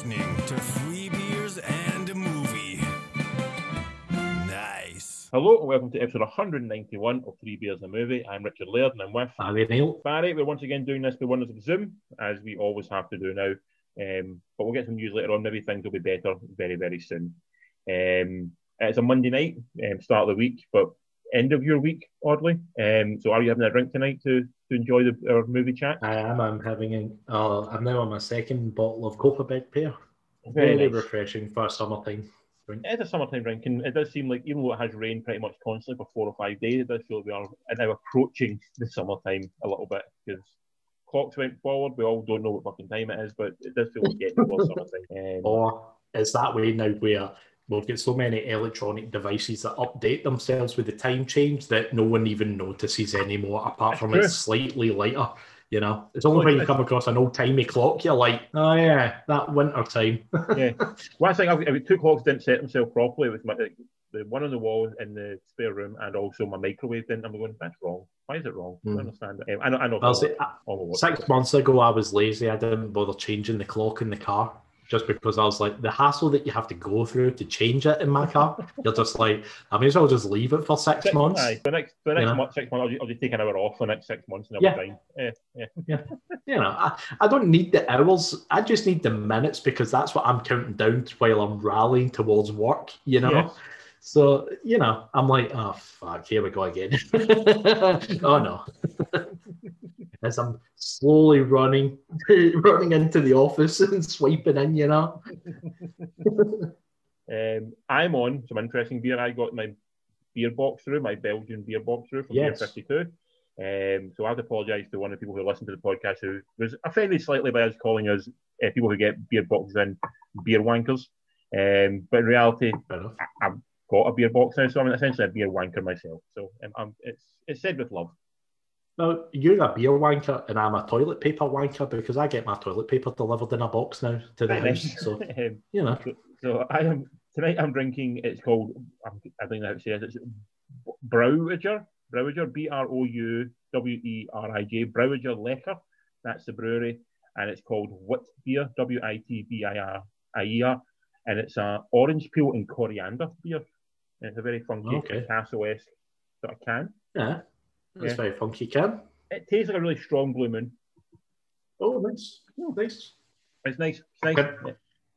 listening to Free Beers and a Movie. Nice. Hello and welcome to episode 191 of Three Beers and a Movie. I'm Richard Laird and I'm with Barry Neil. Barry. We're once again doing this by wonders of Zoom, as we always have to do now. Um, but we'll get some news later on. Maybe things will be better very, very soon. Um, it's a Monday night, um, start of the week, but end of your week, oddly. Um, so are you having a drink tonight to, to enjoy the, our movie chat? I am. I'm having. An, uh, I'm now on my second bottle of Kopparberg Pear. Very Very nice. refreshing for a summertime drink. It is a summertime drink, and it does seem like even though it has rained pretty much constantly for four or five days, it does feel we are now approaching the summertime a little bit because clocks went forward. We all don't know what fucking time it is, but it does feel like getting towards summertime. Um, Or it's that way now where we've got so many electronic devices that update themselves with the time change that no one even notices anymore, apart from it's slightly later. You know, it's only when you come across an old timey clock, you're like, oh yeah, that winter time. yeah. One thing, I've, two clocks didn't set themselves properly with my the one on the wall in the spare room and also my microwave didn't. I'm going, that's wrong. Why is it wrong? I Hmm. understand it. I know. I know. All the. Six months ago, I was lazy. I didn't bother changing the clock in the car just because I was like, the hassle that you have to go through to change it in my car. You're just like, I may as well just leave it for six, Six months. Aye, the next, the next month, six months, I'll just, I'll just take an hour off for the next six months and I'll Yeah. be fine. Yeah, yeah. You know, I, I don't need the hours. I just need the minutes because that's what I'm counting down to while I'm rallying towards work. You know. Yes. So you know, I'm like, oh fuck, here we go again. oh no. As I'm slowly running, running into the office and swiping in, you know. Um, I'm on some interesting beer. I got my beer box through, my Belgian beer box through from Yes. Beer 52. Um, so I have to apologise to one of the people who listen to the podcast who was offended slightly by us calling us uh, people who get beer boxes in beer wankers. Um, but in reality, I, I've got a beer box now, so I'm essentially a beer wanker myself. So um, I'm, it's it's said with love. Now, you're a beer wanker and I'm a toilet paper wanker because I get my toilet paper delivered in a box now to the house. So, Um, you know, So I am tonight. I'm drinking. It's called. I'm, I know how it. It's Browager. Brouwager. B R O U W E R I J. Browager Lekker. That's the brewery, and it's called Wit Beer. W I T B I R I E R, and it's a orange peel and coriander beer. And it's a very funky Okay. Picasso-esque sort of can. yeah, that's Yeah. very funky, can. It tastes like a really strong blue moon. Oh, nice. Oh, nice. It's nice. It's nice. Yeah.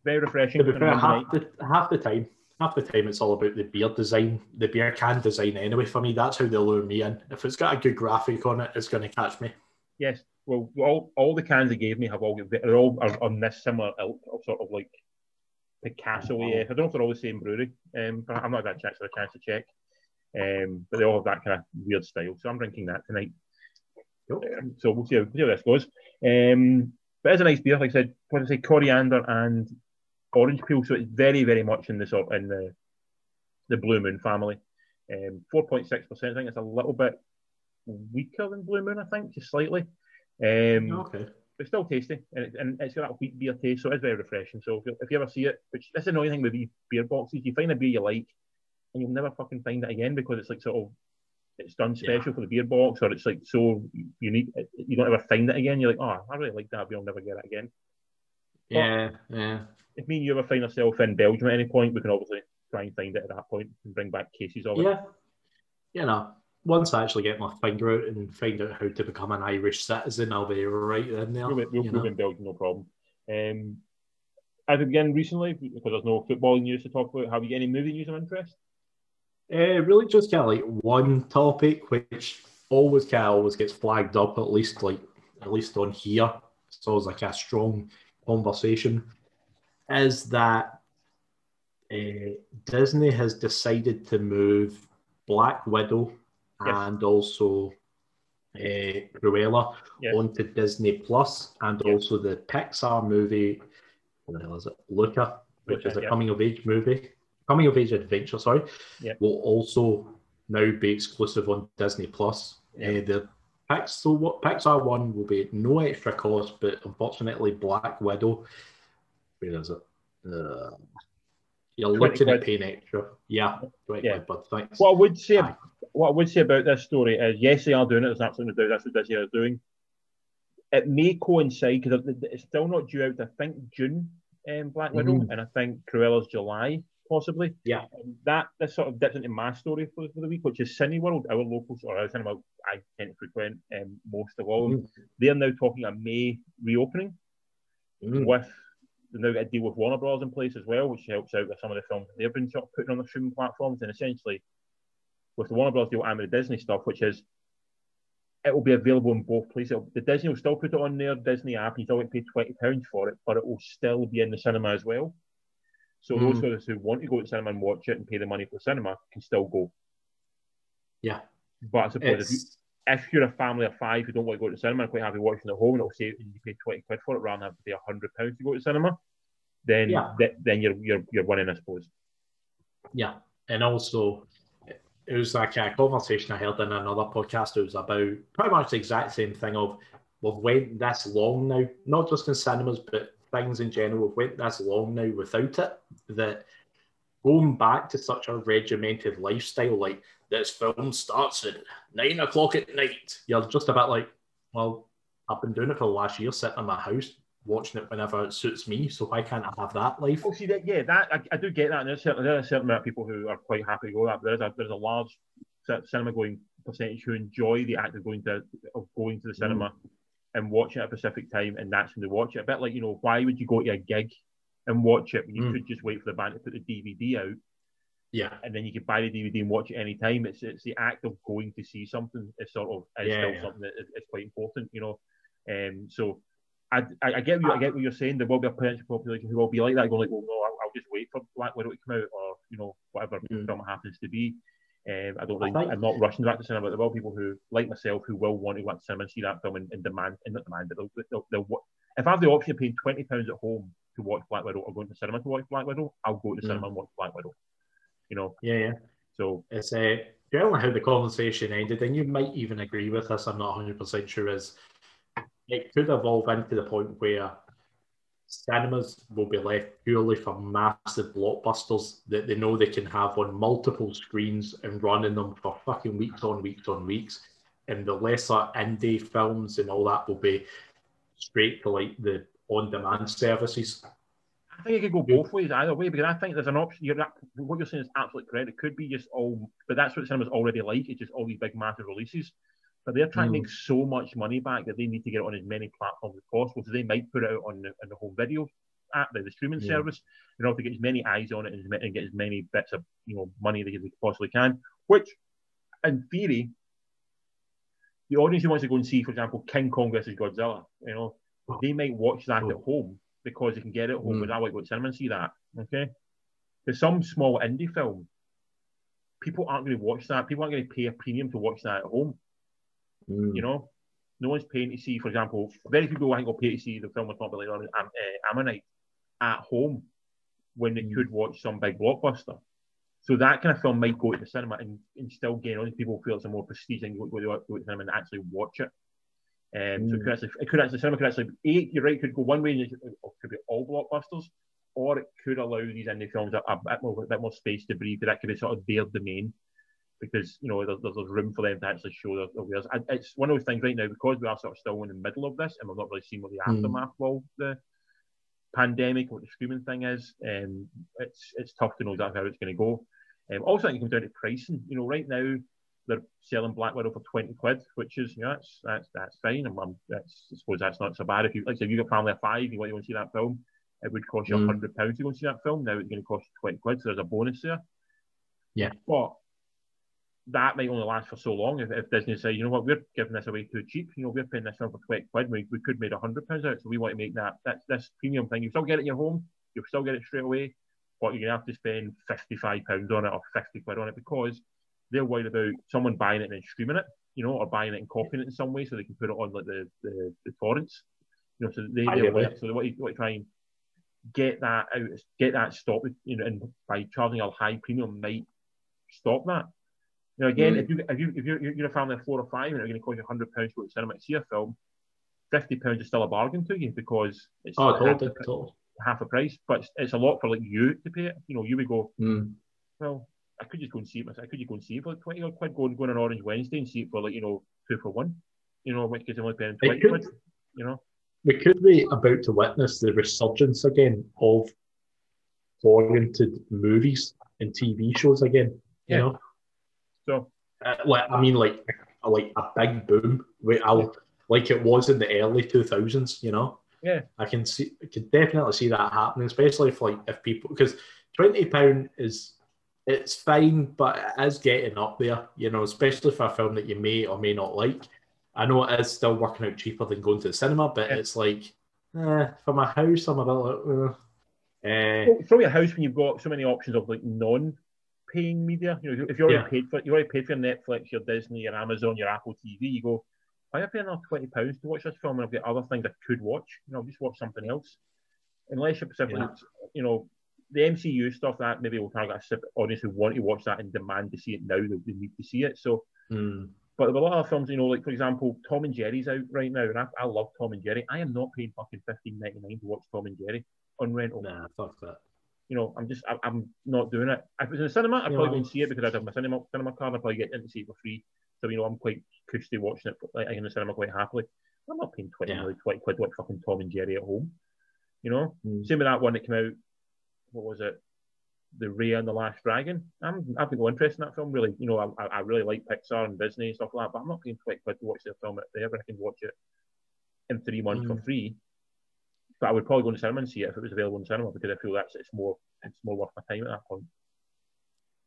Very refreshing. To fair, half the, half the time, half the time it's all about the beer design, the beer can design anyway. For me, that's how they lure me in. If it's got a good graphic on it, it's going to catch me. Yes. Well, all, all the cans they gave me have all they're all are on this similar ilk of sort of like Picasso. Yeah, I don't know if they're all the same brewery. Um, but I'm not had a chance, a chance to check. Um, but they all have that kind of weird style. So I'm drinking that tonight. Cool. Um, so we'll see, how, we'll see how this goes. Um, but it's a nice beer, like I said. What did I say? Coriander and orange peel. So it's very, very much in the sort in the the Blue Moon family. Um, four point six percent. I think it's a little bit weaker than Blue Moon. I think just slightly. Um, Okay. but still tasty, and, it, and it's got that wheat beer taste, so it's very refreshing. So if you, if you ever see it, which that's the annoying thing with these beer boxes, you find a beer you like, and you'll never fucking find it again because it's like sort of it's done special for the beer box, or it's like so unique, you don't ever find it again. You're like, oh, I really like that but I'll never get it again. Yeah, yeah. If me and you ever find ourselves in Belgium at any point, we can obviously try and find it at that point and bring back cases of it. Yeah. You know, once I actually get my finger out and find out how to become an Irish citizen, I'll be right in there. We'll, we'll, you we'll know. in Belgium, no problem. Um, you begun recently because there's no football news to talk about? Have you got any movie news of interest? Uh, really, just kind of like one topic, which always kind of always gets flagged up, at least like at least on here. So it's like a strong conversation. Is that uh, Disney has decided to move Black Widow Yes. and also uh, Cruella Yes. onto Disney Plus, and Yes. also the Pixar movie. What the hell is it? Luca, which Luca, is a yeah. coming of age movie, coming of age adventure. Sorry, Yeah. will also now be exclusive on Disney Plus. Yeah. Uh, the Pix- so what Pixar one will be no extra cost, but unfortunately, Black Widow. Where is it? Uh, you're 20 looking at quid. paying extra. Yeah, Yeah. quid, but thanks. What I would say, Aye. what I would say about this story is, yes, they are doing it. There's absolutely no doubt that's what Disney are doing. It may coincide because it's still not due out. I think June um, Black Widow, Mhm. and I think Cruella's July, possibly. Yeah. And that this sort of dips into my story for, for the week, which is Cineworld, our local or our cinema I tend to frequent um, most of all. Mm. They're now talking a May reopening Mm. with now got a deal with Warner Bros. in place as well, which helps out with some of the films they've been sort of putting on the streaming platforms. And essentially, with the Warner Bros. deal and the Disney stuff, which is it will be available in both places. It'll- the Disney will still put it on their Disney app, and you still get paid twenty pounds for it, but it will still be in the cinema as well. So those Mm. of us who want to go to the cinema and watch it and pay the money for the cinema can still go. Yeah. But I suppose if, you, you're a family of five who don't want to go to the cinema and quite happy watching at home, and it'll say you pay twenty quid for it rather than have to pay hundred pounds to go to the cinema, then Yeah. th- then you're you're you're winning, I suppose. yeah. And also, it was like a conversation I heard in another podcast. It was about pretty much the exact same thing of we've went this long now, not just in cinemas, but things in general. We've went this long now without it that going back to such a regimented lifestyle, like this film starts at nine o'clock at night, you're just about like, well, I've been doing it for the last year, sitting in my house, watching it whenever it suits me. So why can't I have that life? Oh, see that? Yeah, that I, I do get that. And there's certainly there's a certain amount of people who are quite happy to go that. But there's a there's a large cinema going percentage who enjoy the act of going to of going to the mm. cinema and watch it at a specific time, and that's when they watch it. A bit like you know, why would you go to a gig and watch it when you Mm. could just wait for the band to put the DVD out Yeah. and then you could buy the DVD and watch it any time. It's it's the act of going to see something is sort of is Yeah, still yeah. something that is, is quite important, you know. Um, so I, I, I get you- I get what you're saying. There will be a potential population who will be like that, going like, well, no, I'll, I'll just wait for Black Widow to come out, or you know, whatever Mm. film happens to be. Um, I don't I think think- I'm not rushing back to cinema, but there will be people who, like myself, who will want to go to cinema and see that film and, and demand, and not demand, but they'll, they'll, they'll, wa- if I have the option of paying twenty pounds at home to watch Black Widow or going to cinema to watch Black Widow, I'll go to the Mm. cinema and watch Black Widow. You know, Yeah, yeah. so It's uh, generally how the conversation ended, and you might even agree with this. I'm not 100% sure. Is it could evolve into the point where cinemas will be left purely for massive blockbusters that they know they can have on multiple screens and running them for fucking weeks on weeks on weeks, and the lesser indie films and all that will be straight to like the on-demand services. I think it could go both ways either way because I think there's an option. You're not- what you're saying is absolutely correct. It could be just all, but that's what cinema's already like. It's just all these big massive releases. But they're trying to Mm. make so much money back that they need to get it on as many platforms as possible. So they might put it out on the, on the home video app, the, the streaming Yeah. service, in order to get as many eyes on it and, and get as many bits of you know money that they possibly can. Which, in theory, the audience who wants to go and see, for example, King Kong versus Godzilla, you know, they might watch that at home because they can get it at home Mm. without like go to cinema and see that. Okay, there's some small indie film. People aren't going to watch that. People aren't going to pay a premium to watch that at home. You know, no one's paying to see, for example, very few people I think will pay to see the film we're talking about later on, Am- uh, Ammonite, at home when they Mm. could watch some big blockbuster. So that kind of film might go to the cinema and, and still gain on people feel it's a more prestige and go, go, to- go to the cinema and actually watch it. Um, So it Mm. could actually, it could actually, cinema could actually, A, you're right, could go one way and it could be all blockbusters, or it could allow these indie films a, a, bit more, a bit more space to breathe, that could be sort of their domain because you know there's, there's room for them to actually show their, their wares. And It's one of those things right now because we are sort of still in the middle of this and we've not really seen what the Mm. aftermath of the pandemic, what the streaming thing is. Um, it's it's tough to know exactly how it's going to go. Um, also, I think it comes down to pricing. You know, right now they're selling Black Widow for twenty quid, which is you know, that's that's that's fine. And um, that's, I suppose that's not so bad. If you like, say, if you got a family of five, you want to go and see that film, it would cost you a Mm. hundred pounds to go and see that film. Now it's going to cost you twenty quid, so there's a bonus there. Yeah. but that might only last for so long. If, if Disney say, you know what, we're giving this away too cheap. You know, we're paying this film for twenty quid. We, we could make a hundred pounds out, so we want to make that that's this premium thing. You still get it in your home. You'll still get it straight away, but you're gonna have to spend fifty five pounds on it or fifty quid on it because they're worried about someone buying it and then streaming it, you know, or buying it and copying it in some way so they can put it on like the the, the torrents. You know, so they, they're aware- so they want to, want to try and get that out, get that stopped. You know, and by charging a high premium might stop that. You know, again, Mm. if you if you if you're, you're a family of four or five and it's going to cost you hundred pounds to go to the cinema to see a film, fifty pounds is still a bargain to you because it's Oh, half, totally, the, totally. half a price, but it's, it's a lot for like you to pay it. You know, you would go, Mm. well, I could just go and see it myself. I could just go and see it for like twenty odd quid. Go and go on an Orange Wednesday and see it for like you know two for one. You know, which I'm only paying twenty could- quid. You know, we could be about to witness the resurgence again of oriented movies and TV shows again. You Yeah. know, So uh, like I mean, like a- like a big boom. I'll, like it was in the early two thousands. You know. Yeah. I can see. I can definitely see that happening, especially if like if people because twenty pound is it's fine, but it is getting up there. You know, especially for a film that you may or may not like. I know it is still working out cheaper than going to the cinema, but Yeah. it's like eh, for my house, I'm a bit like. Uh, eh, Well, from your house when you've got so many options of like non-paying media. You know, if you already Yeah. paid for you already paid for your Netflix, your Disney, your Amazon, your Apple TV, you go, why am I paying another twenty pounds to watch this film and I've got other things I could watch? You know, I'll just watch something else. Unless you're specifically, Yeah. you know, the MCU stuff that maybe will target a audience who want to watch that and demand to see it now. They, they need to see it. So hmm. but there were a lot of films, you know, like for example, Tom and Jerry's out right now, and I, I love Tom and Jerry. I am not paying fucking fifteen ninety nine to watch Tom and Jerry on rental. Nah, fuck that. You know, I'm just, I, I'm not doing it. If it was in the cinema, I'd probably Yeah. go and see it because I'd have my cinema cinema card. I'd probably get in to see it for free. So you know, I'm quite cushy watching it like in the cinema quite happily. I'm not paying twenty Yeah. really twenty quid to watch fucking Tom and Jerry at home. You know, Mm. same with that one that came out. What was it? The Raya and the Last Dragon. I'm, I've got interest in that film really. You know, I, I really like Pixar and Disney and stuff like that, but I'm not paying twenty quid to watch their film. If they ever I can watch it in three months for Mm. free. But I would probably go to cinema and see it if it was available in cinema because I feel that's it's more it's more worth my time at that point.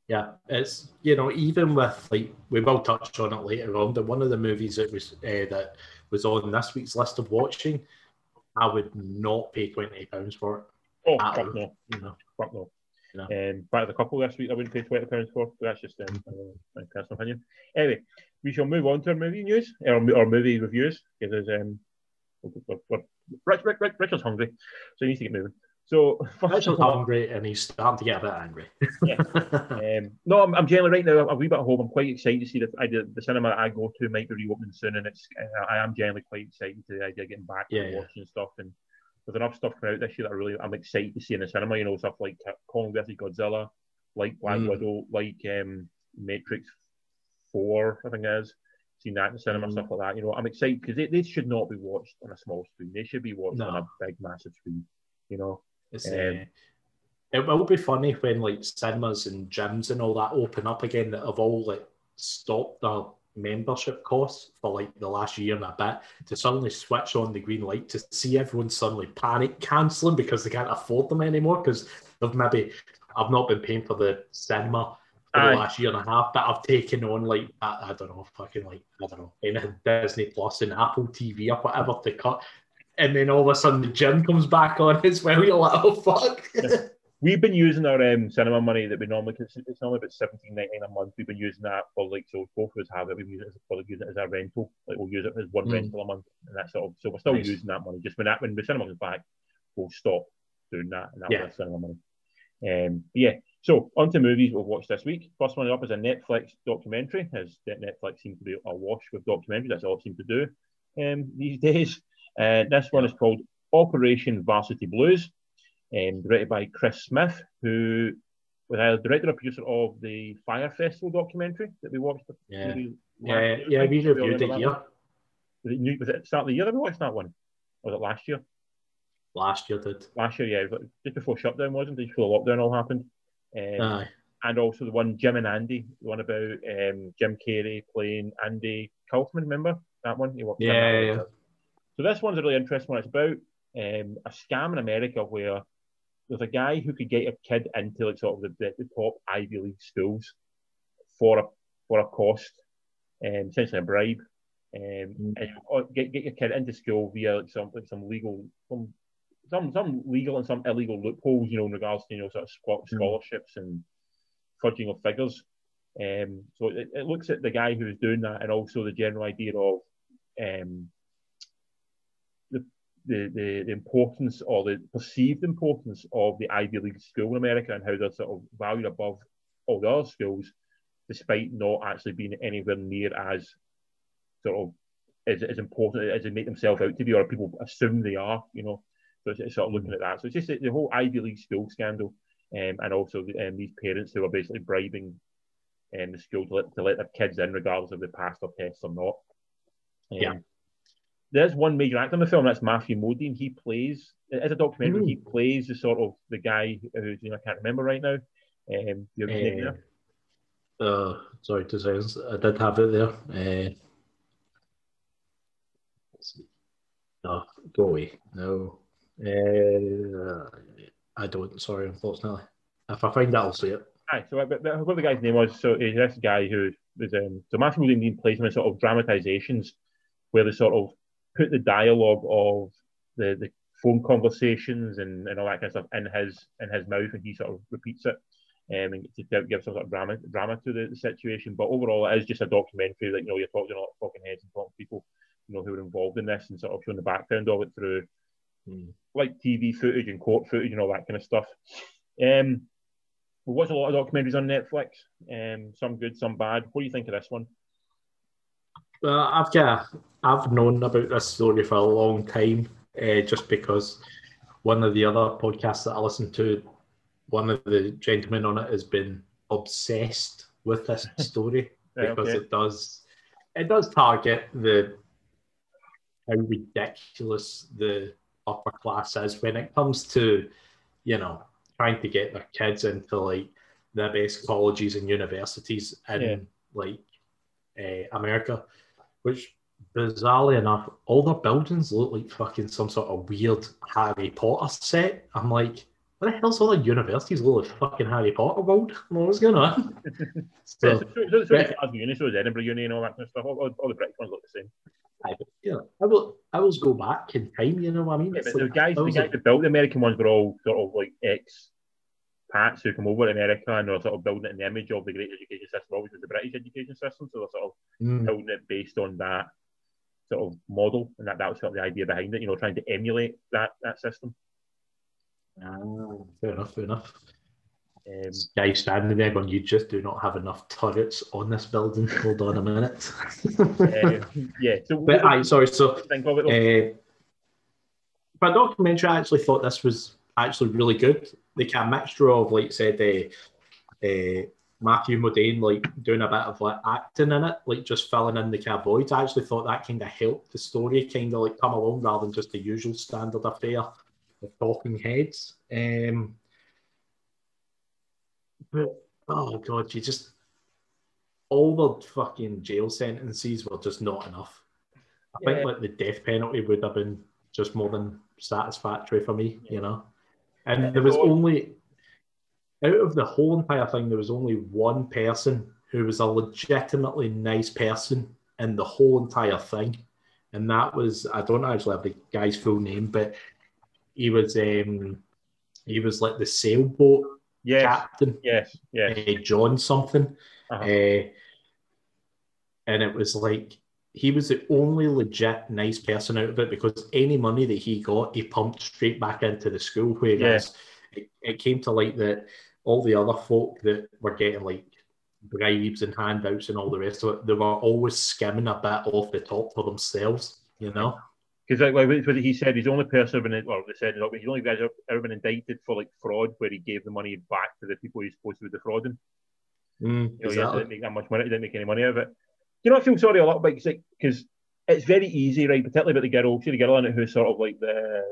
Yeah, it's you know even with like we will touch on it later on, but one of the movies that was uh, that was on this week's list of watching, I would not pay twenty pounds for it. Oh fuck no, You know, fuck no. No. Um, back to the couple this week, I wouldn't pay twenty pounds for. But that's just um, uh, my personal opinion. Anyway, we shall move on to our movie news or, or movie reviews because um, Rich, Rich, Rich, Richard's hungry, so he needs to get moving. So Richard's hungry and he's starting to get a bit angry. Um, no, I'm, I'm generally right now a wee bit at home. I'm quite excited to see I the cinema I go to might be reopening soon, and it's uh, I am generally quite excited to the idea of getting back Yeah, and yeah. watching stuff. And there's enough stuff coming out this year that I really I'm excited to see in the cinema. You know, stuff like Kong vs Godzilla, like Black Mm. Widow, like um, Matrix Four, I think it is. That in the cinema, Mm. stuff like that. You know, I'm excited because they, they should not be watched on a small screen. They should be watched No. on a big, massive screen. You know, It's, Um, uh, it will be funny when like cinemas and gyms and all that open up again that have all like stopped their membership costs for like the last year and a bit to suddenly switch on the green light to see everyone suddenly panic cancelling because they can't afford them anymore because they've maybe I've not been paying for the cinema the last year and a half, but I've taken on like I, I don't know, fucking like I don't know, anything Disney Plus and Apple TV or whatever to cut. And then all of a sudden the gym comes back on as well. You're like, oh fuck. We've been using our um, cinema money that we normally it's it's normally about seventeen ninety nine a month. We've been using that for like so both of us have it. We've used it as for using it as our rental. Like we'll use it as one Mm. rental a month, and that's sort of so we're still Nice. using that money. Just when that when the cinema comes back, we'll stop doing that, and that'll Yeah. be cinema money. Um, yeah. So on to movies we've watched this week. First one up is a Netflix documentary, as Netflix seems to be awash with documentaries. That's all it seems to do um, these days. Uh, this one is called Operation Varsity Blues um, directed by Chris Smith, who was either director or producer of the Fire Festival documentary that we watched. Yeah. Yeah, yeah, we reviewed it here? Was it, new, was it start of the year that we watched that one? Or was it last year? Last year did. Last year, yeah, it was like just before shutdown, wasn't it? Just before the lockdown all happened. Um, and also the one Jim and Andy, the one about um, Jim Carrey playing Andy Kaufman. Remember that one? Yeah, yeah. So this one's a really interesting one. It's about um, a scam in America where there's a guy who could get a kid into like sort of the, the, top Ivy League schools for a for a cost, um, essentially a bribe, um, Mm. and get get your kid into school via like some like some legal some some some legal and some illegal loopholes, you know, in regards to you know sort of scho- Mm. scholarships and fudging of figures. Um, so it, it looks at the guy who's doing that and also the general idea of um, the, the, the, the importance or the perceived importance of the Ivy League school in America and how they're sort of valued above all the other schools, despite not actually being anywhere near as sort of as, as important as they make themselves out to be, or people assume they are, you know. So it's, it's sort of looking at that. So it's just the, the whole Ivy League school scandal, um, and also um, these parents who are basically bribing um, the school to let, to let their kids in, regardless of they passed their tests or not. Um, Yeah. there's one major actor in the film. That's Matthew Modine. He plays as a documentary. Mm. He plays the sort of the guy who's you know I can't remember right now. Um, name Uh, there? Uh, sorry to say, I did have it there. Uh, let's see. no, go away. No, uh, I don't. Sorry, unfortunately. If I find that, I'll say it. Aye, so what the guy's name was? So uh, this guy who was um, so Matthew Modine plays him in sort of dramatizations where they sort of put the dialogue of the, the phone conversations and, and all that kind of stuff in his in his mouth and he sort of repeats it um, and to give- some sort of drama drama to the, the situation. But overall, it is just a documentary that you know you're talking to a lot of fucking heads and talking to people you know who are involved in this and sort of showing the background of it through Mm. like TV footage and court footage and all that kind of stuff. Um, we watch a lot of documentaries on Netflix, um, some good, some bad. What do you think of this one? Well, I've got, I've known about this story for a long time, uh, just because one of the other podcasts that I listen to, one of the gentlemen on it has been obsessed with this story because okay. it does, it does target the how ridiculous the upper class is when it comes to, you know, trying to get their kids into like the best colleges and universities in Yeah. like uh, America, which bizarrely enough, all their buildings look like fucking some sort of weird Harry Potter set. I'm like, what the hell's all the universities look like fucking Harry Potter world? What's going on? So, so, so, so, so right. is Uni, so is Edinburgh Uni and all that kind of stuff. All, all, all the British ones look the same. I, you know, I will, I will go back in time. You know what I mean? Yeah, but the guys, the guys like, that built the American ones were all sort of like ex Pats who come over to America and they're sort of building it in the image of the great education system, which was the British education system. So they're sort of mm, building it based on that sort of model, and that, that was sort of the idea behind it. You know, trying to emulate that that system. Fair enough, fair enough. Um, Guy standing there going, you just do not have enough turrets on this building. Hold on a minute. um, yeah. So, but aye, sorry. So, think of it? uh, but documentary, I actually thought this was actually really good. The kind mixture of, like, said, uh, uh, Matthew Modine, like, doing a bit of like acting in it, like, just filling in the kind of voids. I actually thought that kind of helped the story kind of like come along rather than just the usual standard affair of talking heads. Um, but oh god, you just all the fucking jail sentences were just not enough. I Yeah. think like the death penalty would have been just more than satisfactory for me, you know. And Yeah, there was well- only out of the whole entire thing, there was only one person who was a legitimately nice person in the whole entire thing, and that was I don't actually have the guy's full name, but he was um he was like the sailboat Yes, captain, yes, yes. uh, John something, Uh-huh. uh, and it was like he was the only legit nice person out of it because any money that he got, he pumped straight back into the school. Whereas it, it came to light that all the other folk that were getting like bribes and handouts and all the rest of it, they were always skimming a bit off the top for themselves, you know. Because like, like what he said, he's the only person been, well, they said he's the only guy ever been indicted for like fraud, where he gave the money back to the people he's supposed to be defrauding. Mm, You know, he exactly. didn't make that much money. He didn't make any money out of it. You know, I feel sorry a lot about because it's very easy, right? Particularly about the girl. See the girl in it who's sort of like the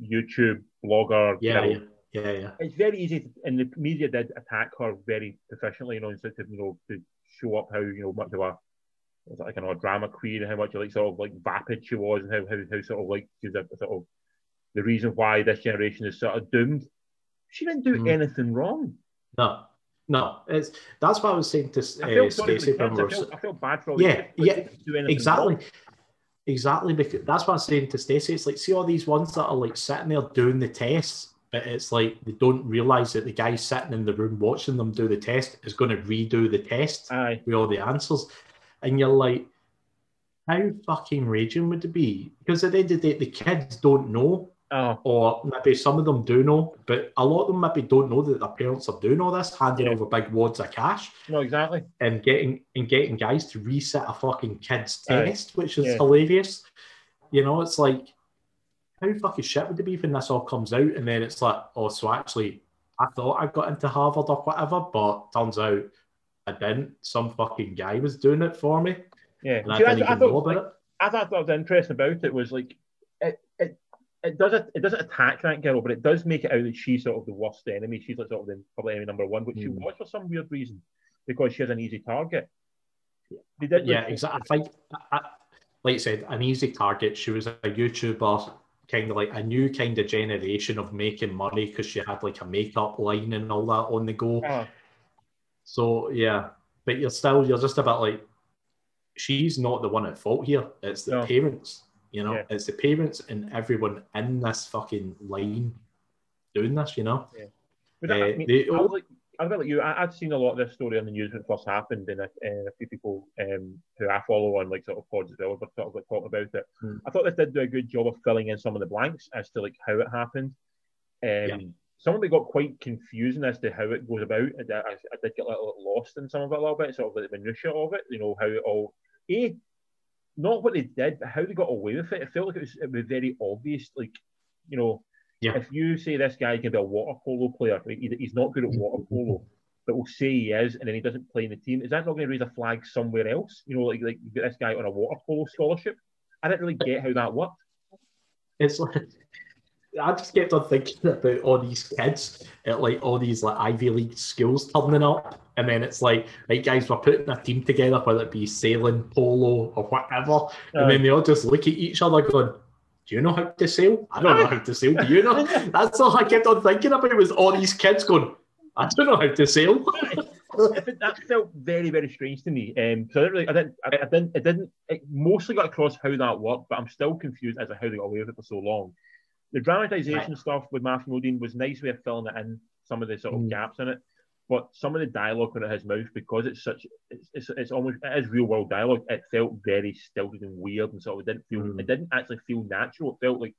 YouTube blogger. Yeah, yeah, yeah, yeah. It's very easy, to, and the media did attack her very proficiently. You know, instead of you know to show up how you know much of a was like an odd drama queen and how much like sort of like vapid she was and how how, how sort of like she's a sort of the reason why this generation is sort of doomed. She didn't do Mm. anything wrong. No, no. It's that's what I was saying to uh, Stacey kids. I feel, I feel bad for all Yeah, yeah, they didn't do anything Exactly. wrong. Exactly, because that's what I'm saying to Stacey. It's like see all these ones that are like sitting there doing the tests, but it's like they don't realize that the guy sitting in the room watching them do the test is going to redo the test Aye. with all the answers, and you're like, how fucking raging would it be? Because at the end of the day, the kids don't know, Oh, or maybe some of them do know, but a lot of them maybe don't know that their parents are doing all this, handing Yeah. over big wads of cash no, exactly. and getting and getting guys to reset a fucking kid's test, which is Yeah. hilarious. You know, it's like how fucking shit would it be when this all comes out and then it's like, oh, so actually I thought I got into Harvard or whatever, but turns out I didn't. Some fucking guy was doing it for me, Yeah. and I See, didn't I, I even know thought, about it. I thought that was interesting about it was like it it it doesn't it doesn't attack that girl, but it does make it out that she's sort of the worst enemy. She's like sort of the probably enemy number one, which she Mm. was for some weird reason because she has an easy target. They did Yeah, exactly. I think, I, like you said, an easy target. She was a YouTuber, kind of like a new kind of generation of making money because she had like a makeup line and all that on the go. Ah, So yeah, but you're still you're just about like she's not the one at fault here. It's the No. parents. You know, Yeah. it's the parents and everyone in this fucking line doing this. You know, but I, Uh, mean, they- I like, I like you. I, I'd seen a lot of this story on the news when it first happened, and a, uh, a few people um, who I follow on like sort of pods as well were sort of like talking about it. Hmm. I thought this did do a good job of filling in some of the blanks as to like how it happened. Um, Yeah. Some of it got quite confusing as to how it goes about. I, I, I did get a little lost in some of it a little bit, sort of like the minutia of it. You know how it all a not what they did, but how they got away with it. It felt like it was, it was very obvious. Like you know, Yeah. if you say this guy can be a water polo player, like, he- he's not good at water polo, but we'll say he is, and then he doesn't play in the team. Is that not going to raise a flag somewhere else? You know, like like you get this guy on a water polo scholarship. I didn't really get how that worked. it's like I just kept on thinking about all these kids at like all these like Ivy League schools turning up, and then it's like, right, guys, we're putting a team together, whether it be sailing, polo, or whatever, and then they all just look at each other going. Do you know how to sail? I don't know how to sail. Do you know? That's all I kept on thinking about was all these kids going, I don't know how to sail. That felt very, very strange to me. Um, so I didn't, really, I didn't, I, I didn't, it didn't. It mostly got across how that worked, but I'm still confused as to how they got away with it for so long. The dramatization Right. stuff with Matthew Modine was a nice way of filling it in, some of the sort of Mm. gaps in it. But some of the dialogue out of his mouth, because it's such, it's, it's, it's almost it is real world dialogue. It felt very stilted and weird, and sort of it didn't feel, Mm. it didn't actually feel natural. It felt like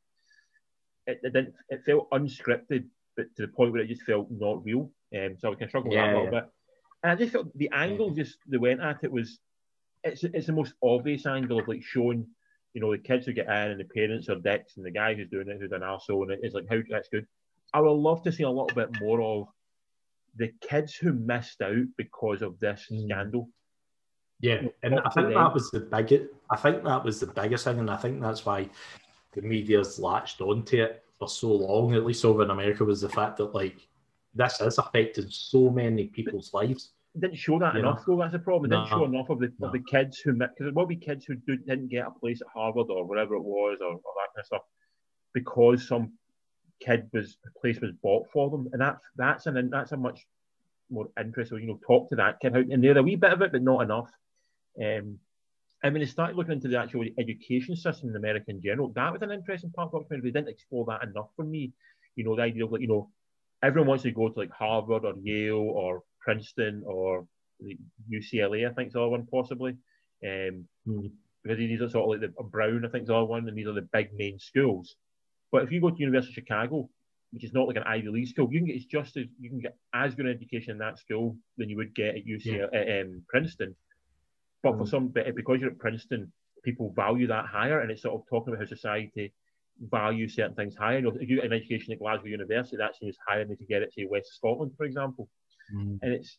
it, it didn't, it felt unscripted, but to the point where it just felt not real. Um, so I can struggle with that a little yeah. bit. And I just felt the angle just they went at it was it's it's the most obvious angle of like showing, you know, the kids who get in and the parents are dicks and the guy who's doing it who's an arsehole and it's like how that's good. I would love to see a little bit more of the kids who missed out because of this Mm. scandal. Yeah, and I think that was the biggest. I think that was the biggest thing, and I think that's why the media's latched onto it for so long, at least over in America, was the fact that like this is affecting so many people's lives. It didn't show that You enough though. That's the problem. It didn't No. show enough of the No. of the kids who because there will be kids who do, didn't get a place at Harvard or wherever it was or, or that kind of stuff because some kid was a place was bought for them, and that's that's an that's a much more interesting. You know, talk to that kid how and they're a wee bit of it, but not enough. Um, I mean, they started looking into the actual education system in America in general. That was an interesting part of the documentary. They didn't explore that enough for me. You know, the idea of like, you know, everyone wants to go to like Harvard or Yale or Princeton or UCLA, I think is the other one possibly. Um, Hmm. because these are sort of like the Brown, I think is the other one, and these are the big main schools. But if you go to University of Chicago, which is not like an Ivy League school, you can get it's just as you can get as good an education in that school than you would get at UCLA, at, um, Princeton. But for Mm. some, because you're at Princeton, people value that higher, and it's sort of talking about how society value certain things higher. You know, if you get an education at Glasgow University, that's seems higher than you get it to West Scotland, for example. And it's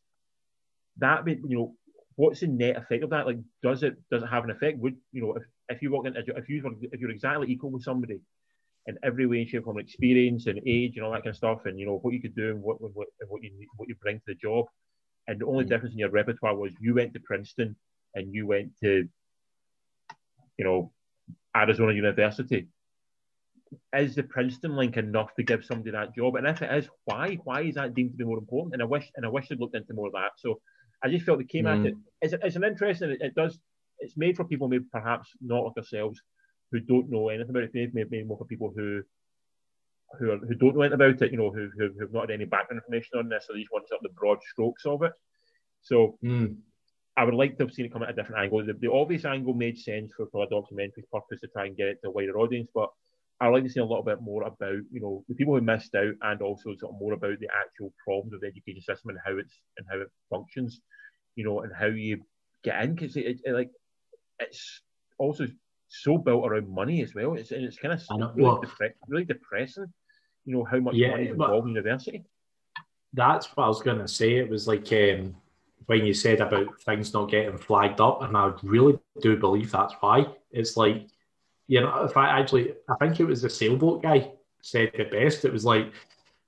that bit, you know, what's the net effect of that? Like, does it does it have an effect? Would you know if, if you walk into if you were if you're exactly equal with somebody in every way, shape, form, experience and age and all that kind of stuff, and you know what you could do and what what, and what you what you bring to the job, and the only Mm. difference in your repertoire was you went to Princeton and you went to, you know, Arizona University. Is the Princeton link enough to give somebody that job? And if it is, why? Why is that deemed to be more important? And I wish, and I wish they'd looked into more of that. So I just felt they came Mm. at it. It's, it's an interesting. It, it does. It's made for people maybe perhaps not like ourselves who don't know anything about it. Maybe maybe made more for people who who are, who don't know anything about it. You know, who who have not had any background information on this. So they just want sort of the broad strokes of it. So Mm. I would like to have seen it come at a different angle. The, the obvious angle made sense for, for a documentary purpose to try and get it to a wider audience, but I'd like to see a little bit more about, you know, the people who missed out and also sort of more about the actual problems of the education system and how it's and how it functions, you know, and how you get in because it, it, like it's also so built around money as well. It's and it's kind of really, Well- depre- really depressing, you know, how much Yeah, money is involved in university. That's what I was going to say. It was like um, when you said about things not getting flagged up, and I really do believe that's why. It's like, you know, if I actually, I think it was the sailboat guy said it best. It was like,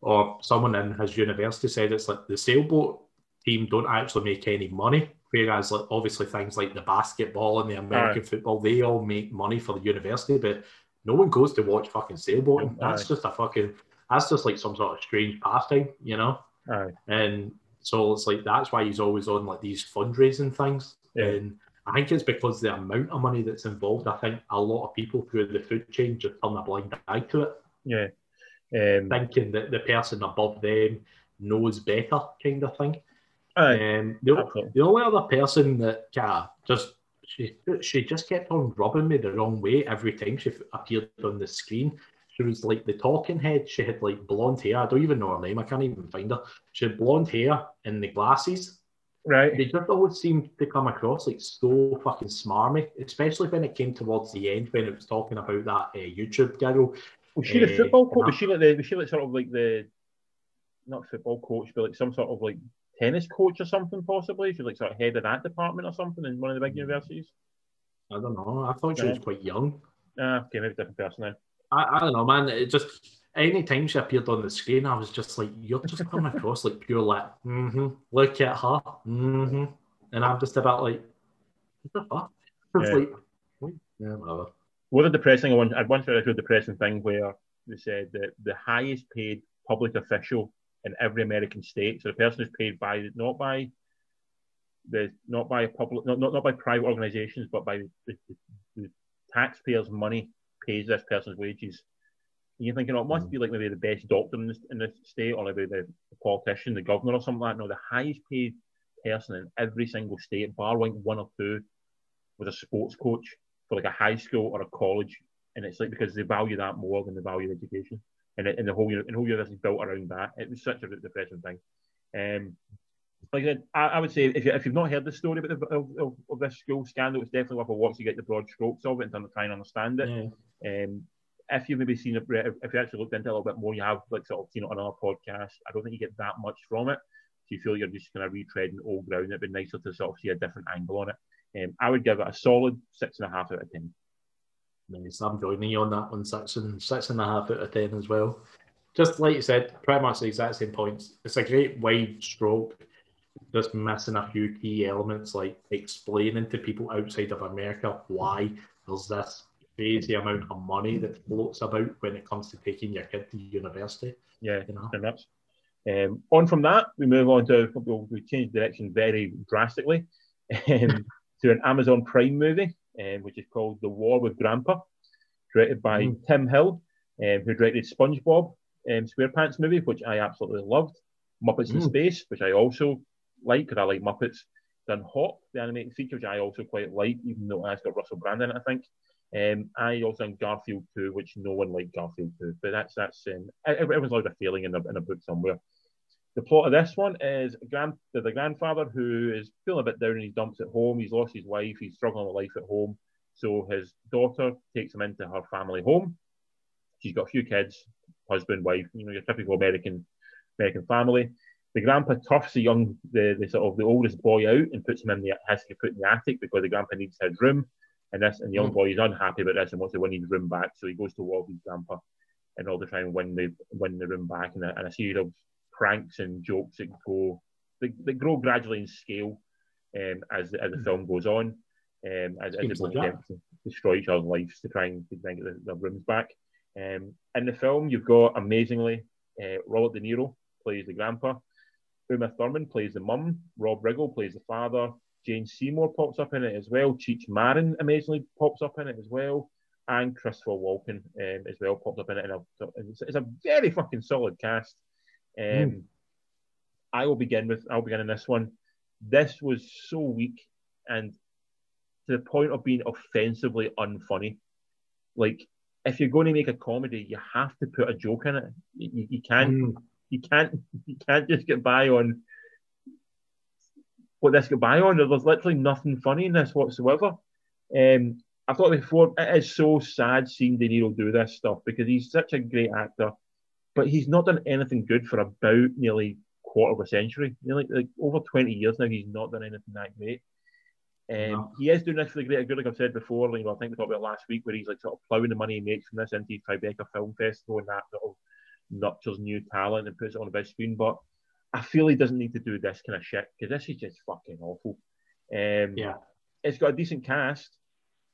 or someone in his university said it's like the sailboat team don't actually make any money, whereas like obviously things like the basketball and the American football, they all make money for the university, but no one goes to watch fucking sailboating. That's just a fucking, that's just like some sort of strange pastime, you know. Aye. And so it's like that's why he's always on like these fundraising things. Yeah. And I think it's because the amount of money that's involved. I think a lot of people through the food chain just turn a blind eye to it, Yeah. Um, thinking that the person above them knows better, kind of thing. aye. Um, the, Absolutely. the only other person that of just she she just kept on rubbing me the wrong way every time she f- appeared on the screen. She was like the talking head. She had like blonde hair. I don't even know her name. I can't even find her. She had blonde hair and the glasses. Right. They just always seemed to come across like so fucking smarmy, especially when it came towards the end when it was talking about that uh, YouTube girl. Was she the Eh, football coach? Was she like the? Was she like sort of like the, not football coach, but like some sort of like tennis coach or something possibly? She's like sort of head of that department or something in one of the big Mm. universities. I don't know. I thought she Yeah. was quite young. Ah, okay, maybe different person now. I, I don't know, man. It just any time she appeared on the screen, I was just like, you're just coming across like pure like, mm-hmm, look at her, mm-hmm. And I'm just about like, what the fuck? It's Yeah. like, yeah, whatever. What a depressing one. I'd once read a depressing thing where they said that the highest paid public official in every American state, so the person who's paid by not by the not by public not, not, not by private organizations, but by the, the, the taxpayers' money pays this person's wages. And you're thinking, oh, it must be like maybe the best doctor in this, in this state, or maybe the, the politician, the governor, or something like that. No, the highest paid person in every single state, bar like one or two, was a sports coach for like a high school or a college, and it's like because they value that more than they value education, and, it, and the whole and whole university is built around that. It was such a depressing thing. Um, like I said, I, I would say if, you, if you've not heard the story about the, of, of, of this school scandal, it's definitely worth a watch to get the broad strokes of it and to try and understand it. Yeah. Um, if you've maybe seen it, if you actually looked into it a little bit more, you have like sort of seen it on our podcast. I don't think you get that much from it. So you feel you're just kind of retreading old ground. It'd be nicer to sort of see a different angle on it. Um, I would give it a solid six and a half out of ten. Nice. I'm joining you on that one, six and six and a half out of ten as well. Just like you said, pretty much the exact same points. It's a great wide stroke, just missing a few key elements, like explaining to people outside of America why there's this crazy amount of money that floats about when it comes to taking your kid to university. Yeah, You know? and that's um, on from that. We move on to we'll, we change direction very drastically um, to an Amazon Prime movie, um, which is called The War with Grandpa, directed by Mm. Tim Hill, um, who directed SpongeBob um, SquarePants movie, which I absolutely loved. Muppets in Mm. Space, which I also like because I like Muppets. Then Hop, the animated feature, which I also quite like, even though it has got Russell Brand in it, I think. Um, I also think Garfield 2, which no one liked Garfield 2, but that's that's um, everyone's allowed a feeling in a, in a book somewhere. The plot of this one is grand, a grandfather who is feeling a bit down in his dumps at home. He's lost his wife, he's struggling with life at home. So his daughter takes him into her family home. She's got a few kids, husband, wife, you know, your typical American American family. The grandpa toughs the young, the, the sort of the oldest boy out and puts him in the has to put in the attic because the grandpa needs his room. And this and the young Mm. boy is unhappy about this and wants to win his room back. So he goes to his grandpa in order to try and win the win the room back and a, and a series of pranks and jokes that go that, that grow gradually in scale um, as the, as the film goes on. Um, as, as they destroy each other's lives to try and, to try and get their, their rooms back. Um, in the film, you've got amazingly uh, Robert De Niro plays the grandpa, Uma Thurman plays the mum, Rob Riggle plays the father, Jane Seymour pops up in it as well, Cheech Marin amazingly pops up in it as well, and Christopher Walken um, as well pops up in it. And it's, it's a very fucking solid cast. Um, Mm. I will begin with I'll begin in this one. This was so weak and to the point of being offensively unfunny. Like if you're going to make a comedy, you have to put a joke in it. You, you- you can't Mm. you can't you can't just get by on what this by on. There's literally nothing funny in this whatsoever. Um, I've thought before, it is so sad seeing De Niro do this stuff because he's such a great actor, but he's not done anything good for about nearly quarter of a century. Know, like, over 20 years now, he's not done anything that great. Um, No. He is doing this for the greater good, like I've said before. You know, I think we talked about it last week, where he's like sort of ploughing the money he makes from this into Tribeca Film Festival and that sort of nurtures new talent and puts it on a big screen. But I feel he doesn't need to do this kind of shit because this is just fucking awful. Um, Yeah. it's got a decent cast.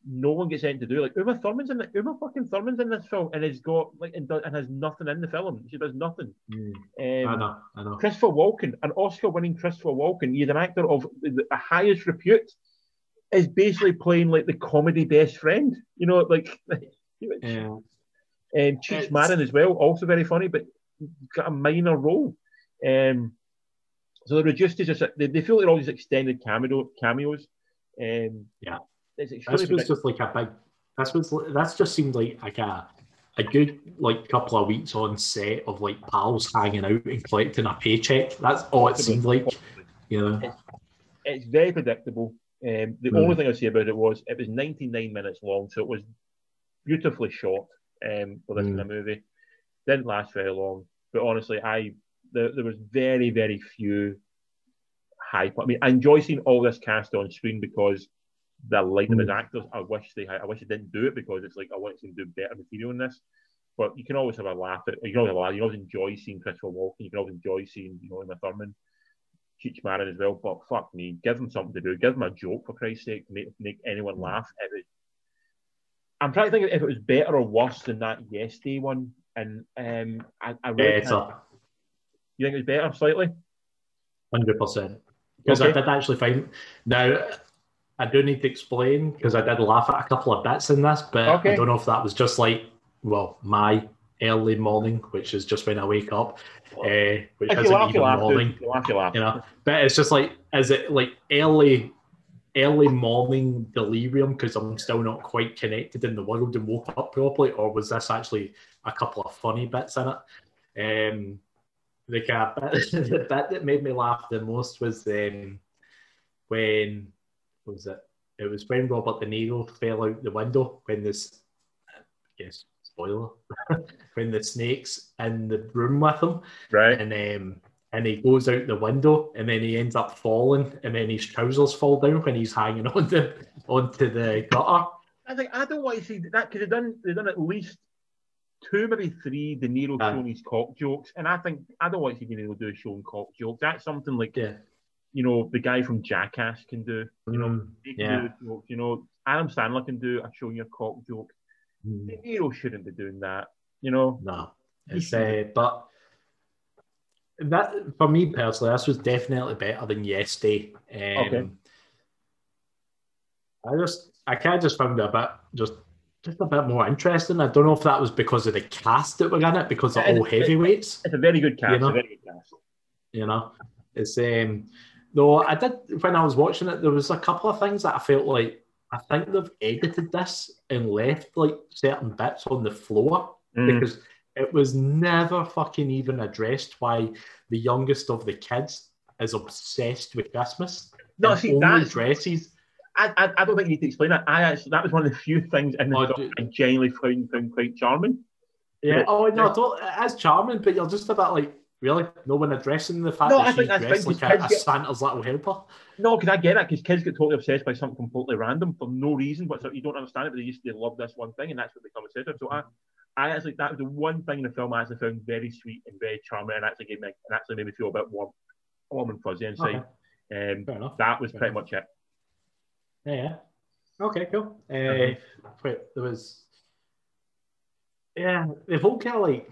No one gets anything to do. Like Uma Thurman's in the, Uma fucking Thurman's in this film, and has got like and, does, and has nothing in the film. She does nothing. I Um, know, I know. Christopher Walken, an Oscar-winning Christopher Walken, he's an actor of the, the highest repute, is basically playing like the comedy best friend. You know, like Yeah. um, Cheech Marin as well, also very funny, but got a minor role. Um, so they're reduced to just they, they feel like all these extended cameo cameos. Um, Yeah. it's, it's This was just like a big. This was that's just seemed like like a a good like couple of weeks on set of like pals hanging out and collecting a paycheck. That's all it seemed like. You know. it's very predictable. Um, the Hmm. only thing I say about it was it was 99 minutes long, so it was beautifully shot um, for this Hmm. kind of movie. Didn't last very long, but honestly, I there, there was very very few high. I mean, I enjoy seeing all this cast on screen because they like them as Hmm. actors. I wish they had, I wish they didn't do it because it's like I want to do better material in this. But you can always have a laugh at. You can always have a laugh. You always enjoy seeing Christopher Walken. You can always enjoy seeing you know Uma Thurman. Cheech Marin as well, but fuck me, give them something to do. Give them a joke for Christ's sake make, make anyone laugh. It was, I'm trying to think if it was better or worse than that yesterday one. And um, I, I really Better, you think it was better slightly? hundred percent. Because Okay. I did actually find now. I do need to explain because I did laugh at a couple of bits in this, but Okay. I don't know if that was just like, well, my early morning, which is just when I wake up, uh, which If isn't laugh, even laugh. morning. You laugh, you laugh. you know but it's just like is it like early early morning delirium because i'm still not quite connected in the world and woke up properly or was this actually a couple of funny bits in it um the, kind of bit, the bit that made me laugh the most was um, when what was it it was when robert de niro fell out the window when this I guess spoiler when the snakes in the room with him Right. and um, and he goes out the window and then he ends up falling and then his trousers fall down when he's hanging on the onto the gutter. I think I don't want to see that because they've done they've done at least two, maybe three De Niro showing his cock jokes, and I think I don't want to see De Niro do a show showing cock jokes. That's something like Yeah. you know the guy from Jackass can do. You know, Mm, yeah. jokes. You know, Adam Sandler can do a showing your cock joke. Mm. De Niro shouldn't be doing that. You know, No, it's uh, but that for me personally, this was definitely better than yesterday. Um, Okay. I just I kind of just found it a bit just just a bit more interesting. I don't know if that was because of the cast that were in it, because they're all heavyweights. it's a very good cast. You know? A very good cast. you know it's um though i did when i was watching it there was a couple of things that i felt like i think they've edited this and left like certain bits on the floor Mm. because it was never fucking even addressed why the youngest of the kids is obsessed with christmas No, see, only that's- dresses I, I, I don't think you need to explain that. I actually that was one of the few things in the Oh, do- I genuinely found, found quite charming. yeah Yeah. oh no don't, it's charming but you're just about like really no one addressing the fact No, that think she's dressed like a, a get- santa's little helper No, because I get it, because kids get totally obsessed by something completely random for no reason, but so you don't understand it, but they just they love this one thing, and that's what they become obsessed with. So I, I actually that was the one thing in the film I actually found very sweet and very charming, and actually gave me and actually made me feel a bit warm, warm and fuzzy inside. Um, fair enough that was Fair pretty enough. much it. Yeah. yeah. Okay, cool. Uh, Mhm. Wait, there was. Yeah, the whole kind of like.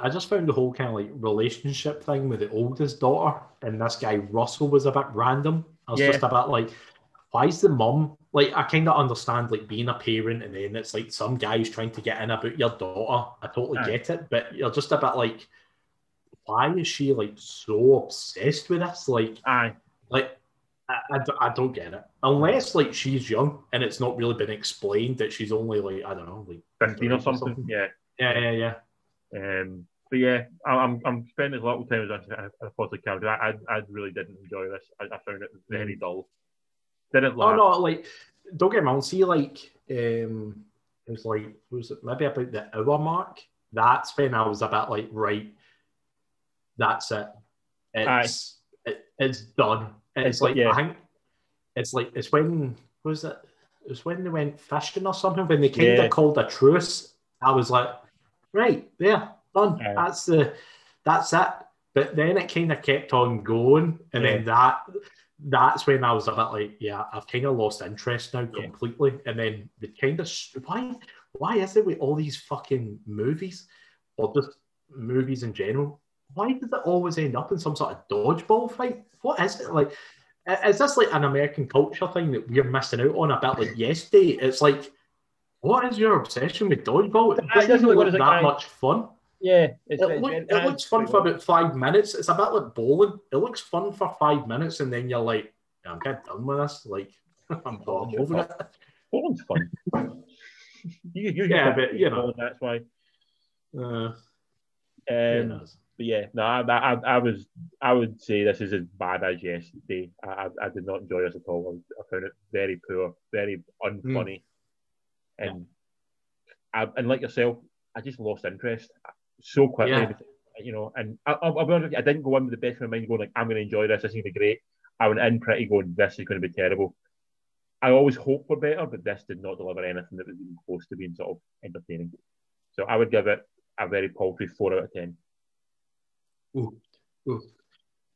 I just found the whole kind of like relationship thing with the oldest daughter and this guy Russell was a bit random. I was Yeah. just a bit like, why is the mum like? I kind of understand like being a parent and then it's like some guy's trying to get in about your daughter. I totally Aye. get it, but you're just a bit like, why is she like so obsessed with this? Like, Aye, like I, I, I don't get it unless like she's young and it's not really been explained that she's only like I don't know like fifteen or something. Yeah. yeah yeah yeah Um, but yeah, I, I'm I'm spending a lot of time as I, I possibly can. I, I I really didn't enjoy this. I, I found it very dull. Didn't like, oh no like don't get me wrong see like um it was like what was it maybe about the hour mark that's when I was about like right that's it it's it, it's done. It's, It's like like- yeah. I think it's like it's when what was it? It was when they went fishing or something. When they kind of Yeah. called a truce, I was like, right there, done. Yeah. That's the that's it. But then it kind of kept on going, and then that that's when I was a bit like, yeah, I've kind of lost interest now Yeah. completely. And then the kind of why why is it with all these fucking movies or just movies in general? Why does it always end up in some sort of dodgeball fight? What is it like? Is this like an American culture thing that we're missing out on? A bit like yesterday, it's like, what is your obsession with dodgeball? It doesn't what look that it, guy? much fun. Yeah, it's, It, look, it looks fun for about five minutes. It's a bit like bowling. It looks fun for five minutes, and then you're like, I'm getting done with this. Like, I'm, I'm over it. Bowling's fun. you, you, Yeah, but, you know. that's why. Uh, Um? But yeah, no, I, I, I was, I would say this is as bad as yesterday. I, I, I did not enjoy this at all. I, found it very poor, very unfunny, hmm. and I, and like yourself, I just lost interest so quickly. Yeah. You know, and I, I'll, I'll be honest, with you, I didn't go in with the best of my mind, going like, I'm going to enjoy this. This is going to be great. I went in pretty going, this is going to be terrible. I always hope for better, but this did not deliver anything that was even close to being sort of entertaining. So I would give it a very paltry four out of ten. Ooh, ooh.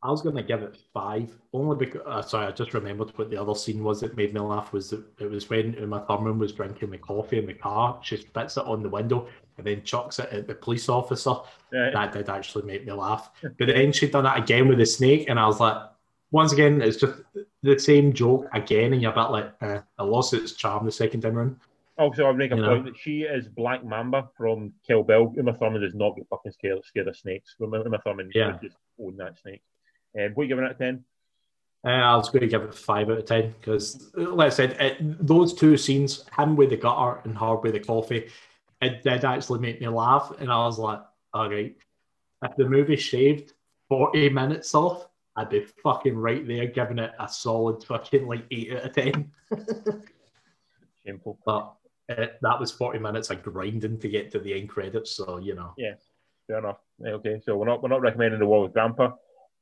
I was going to give it five, only because, uh, sorry, I just remembered what the other scene was that made me laugh was that it was when Uma Thurman was drinking the coffee in the car. She spits it on the window and then chucks it at the police officer. Right. That did actually make me laugh. But then she done it again with the snake, and I was like, once again, it's just the same joke again, and you're a bit like, eh, I lost its charm the second time around. Also, I'll make a You know. point that she is Black Mamba from Kill Bill. Uma Thurman does not get fucking scared, scared of snakes. Uma, Uma Thurman Yeah. just own that snake. Um, what are you giving it out of 10? Uh, I was going to give it five out of ten because, like I said, it, those two scenes, him with the gutter and her with the coffee, it did actually make me laugh, and I was like, all right, if the movie shaved forty minutes off, I'd be fucking right there giving it a solid fucking like eight out of ten. Shameful. but it, that was forty minutes of grinding to get to the end credits, so you know. Yeah, fair enough. Okay, so we're not we're not recommending The War with Grandpa.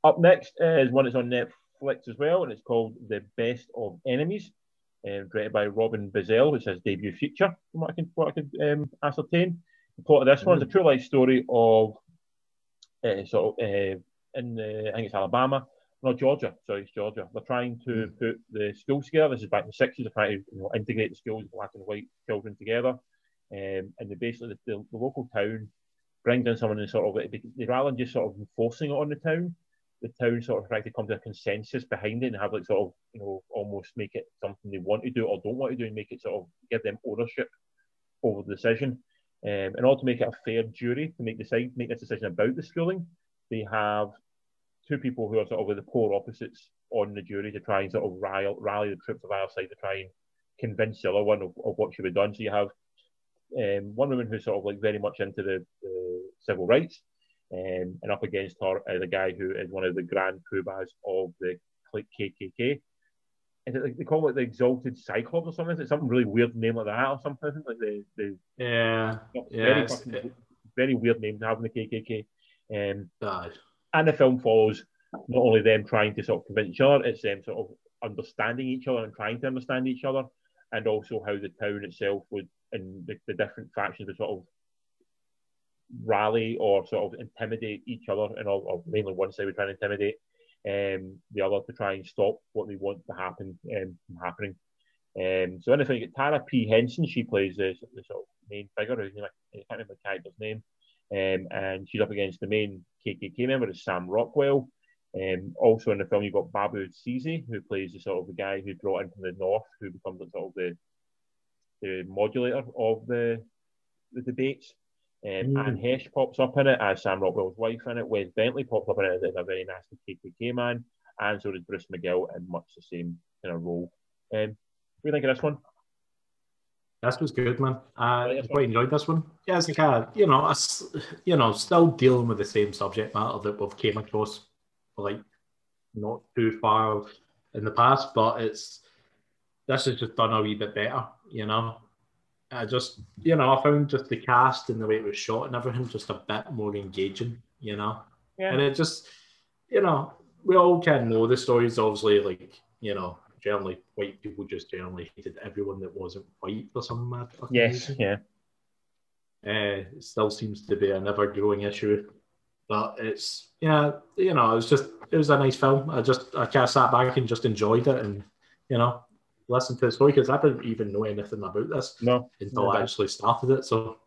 Up next is one that's on Netflix as well, and it's called The Best of Enemies, directed by Robin Bissell, which his debut feature, from what I can what I could um, ascertain. The plot of this one is a true life story of uh, sort of uh, in uh, I think it's Alabama, no Georgia. Sorry, it's Georgia. They're trying to put the schools together. This is back in the sixties. They're trying to you know, integrate the schools, black and white children together, um, and they basically the, the, the local town brings in someone and sort of they rather than just sort of enforcing it on the town, the town sort of try to come to a consensus behind it and have like sort of you know almost make it something they want to do or don't want to do and make it sort of give them ownership over the decision. Um, in order to make it a fair jury to make decide make this decision about the schooling, they have two people who are sort of with the polar opposites on the jury to try and sort of rally, rally the troops of our side to try and convince the other one of, of what should be done. So you have um, one woman who's sort of like very much into the, the civil rights, um, and up against her is a guy who is one of the grand poobahs of the KKK. Is it like they call it the Exalted Cyclops or something? Is it something really weird name like that or something? Like the, the Yeah, yeah, very, fucking- very weird name to have in the KKK. Um, uh, and the film follows not only them trying to sort of convince each other, it's them sort of understanding each other and trying to understand each other, and also how the town itself would and the, the different factions would sort of rally or sort of intimidate each other, and all, or mainly one side would try and intimidate um, the other to try and stop what they want to happen um, from happening. Um, so anything, you Taraji P. Henson, she plays the, the sort of main figure, whose name, I can't remember the character's name, um, and she's up against the main KKK member, is Sam Rockwell. Um, also in the film, you've got Babou Ceesay, who plays the sort of the guy who's brought in from the north, who becomes the sort of the the modulator of the the debates. Um, Mm. Anne Heche pops up in it as Sam Rockwell's wife in it. Wes Bentley pops up in it as a very nasty KKK man, and so does Bruce McGill in much the same kind of role. Um, what do you think of this one? This was good, man. I quite enjoyed this one. Yeah, it's like a, you know, it's, you know, still dealing with the same subject matter that we've came across, like, not too far in the past, but it's this is just done a wee bit better, you know. I just, you know, I found just the cast and the way it was shot and everything just a bit more engaging, you know. Yeah. And it just, you know, we all can know the stories. Obviously, like you know, generally white people just generally hated everyone that wasn't white for some mad fucking Yes, reason. yeah. Uh, it still seems to be an ever growing issue. But it's yeah, you know, it was just it was a nice film. I just I kind of sat back and just enjoyed it, and you know, listened to the story because I didn't even know anything about this No, until No, I actually started it. So.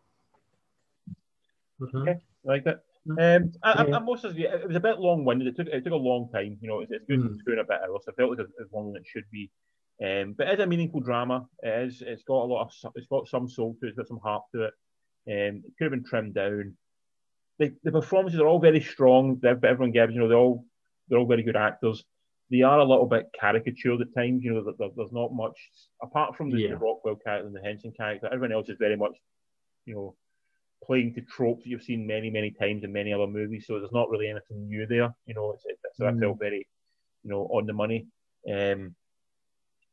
Okay. I like it. Mm. Um, I, I, Yeah. I must say, it was a bit long-winded. It took it took a long time. You know, it's, it's good Mm. and a bit hours. I felt like it's as long as it should be. Um, but it's a meaningful drama. It is. It's got a lot of. It's got some soul to it. It's got some heart to it. Um, it could have been trimmed down. The, the performances are all very strong. Everyone gives. You know, they're all they're all very good actors. They are a little bit caricatured at times. You know, there- there, there's not much apart from the, Yeah. the Rockwell character and the Henson character. Everyone else is very much, you know, playing to tropes that you've seen many, many times in many other movies. So there's not really anything new there. You know, it's, it, so I Mm. felt very, you know, on the money. Um,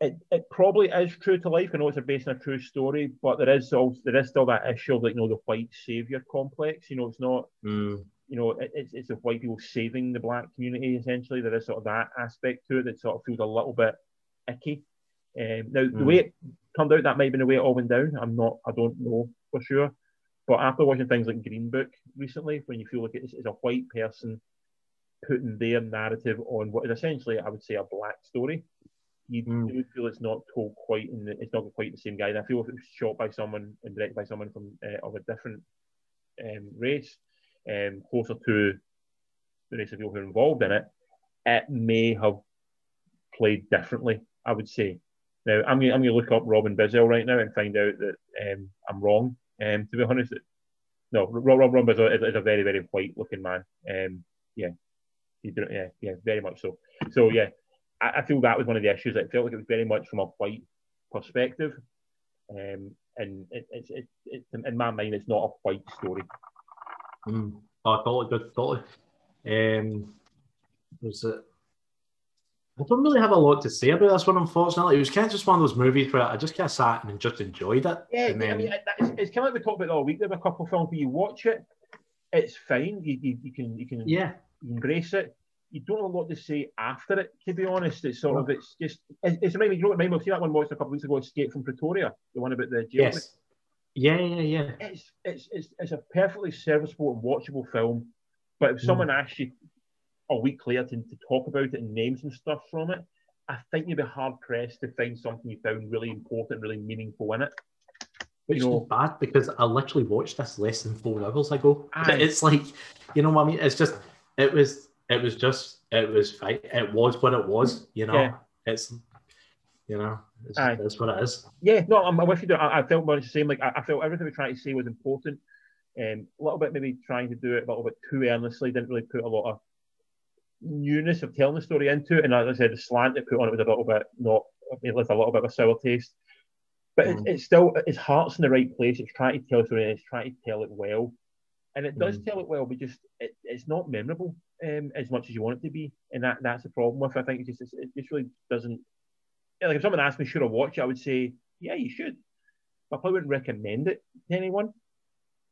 it, it probably is true to life. I know it's based on a true story, but there is also there is still that issue of like you know the white savior complex. You know, it's not Mm. you know it, it's it's the white people saving the black community essentially. There is sort of that aspect to it that sort of feels a little bit icky. Um, now the Mm. way it turned out, that might have been the way it all went down. I'm not, I don't know for sure. But after watching things like Green Book recently, when you feel like it's, it's a white person putting their narrative on what is essentially, I would say, a black story, you Mm. do feel it's not told quite in the, it's not quite the same guy. And I feel if it was shot by someone and directed by someone from uh, of a different um, race, um, closer to the race of people who are involved in it, it may have played differently. I would say. Now I'm going I'm to look up Robin Bissell right now and find out that um, I'm wrong. Um, to be honest, no, Rob, Rob, Bissell is, is a very very white looking man. Um, yeah, yeah, yeah, very much so. So yeah, I, I feel that was one of the issues. It felt like it was very much from a white perspective, um, and it, it, in my mind, it's not a white story. Mm. Oh, totally good, totally. Um, was it? I don't really have a lot to say about this one, unfortunately. It was kind of just one of those movies where I just kind of sat and just enjoyed it. Yeah, and I mean, it's, it's kind of like we talked about all week. There were a couple of films where you watch it, it's fine. You, you, you can you can yeah, embrace it. You don't have a lot to say after it, to be honest. It's sort of it's just it's, it's reminding you know what of see that one watched a couple of weeks ago, Escape from Pretoria, the one about the jail. yes, yeah, yeah, yeah. It's, it's it's it's a perfectly serviceable and watchable film. But if mm. someone asked you a week later to, to talk about it and name some stuff from it, I think you'd be hard pressed to find something you found really important, really meaningful in it. Which You know- is bad because I literally watched this less than four hours ago. It's like, you know what I mean? It's just, it was, it was just, it was fine. It was what it was. You know, Yeah. it's, you know, it's, Aye. it's what it is. Yeah, no, I'm, I'm with you. I, I felt much the same. Like I, I felt everything we trying to say was important. Um, a little bit maybe trying to do it a little bit too earnestly. Didn't really put a lot of newness of telling the story into it. And as I said, the slant they put on it was a little bit not. It left a little bit of a sour taste. But it's, Mm. it's still its heart's in the right place. It's trying to tell a story and it's trying to tell it well, and it does Mm. tell it well. But just it, it's not memorable um, as much as you want it to be, and that that's the problem with. it. I think it just it just really doesn't. Like if someone asked me should I watch it, I would say yeah, you should. But I probably wouldn't recommend it to anyone.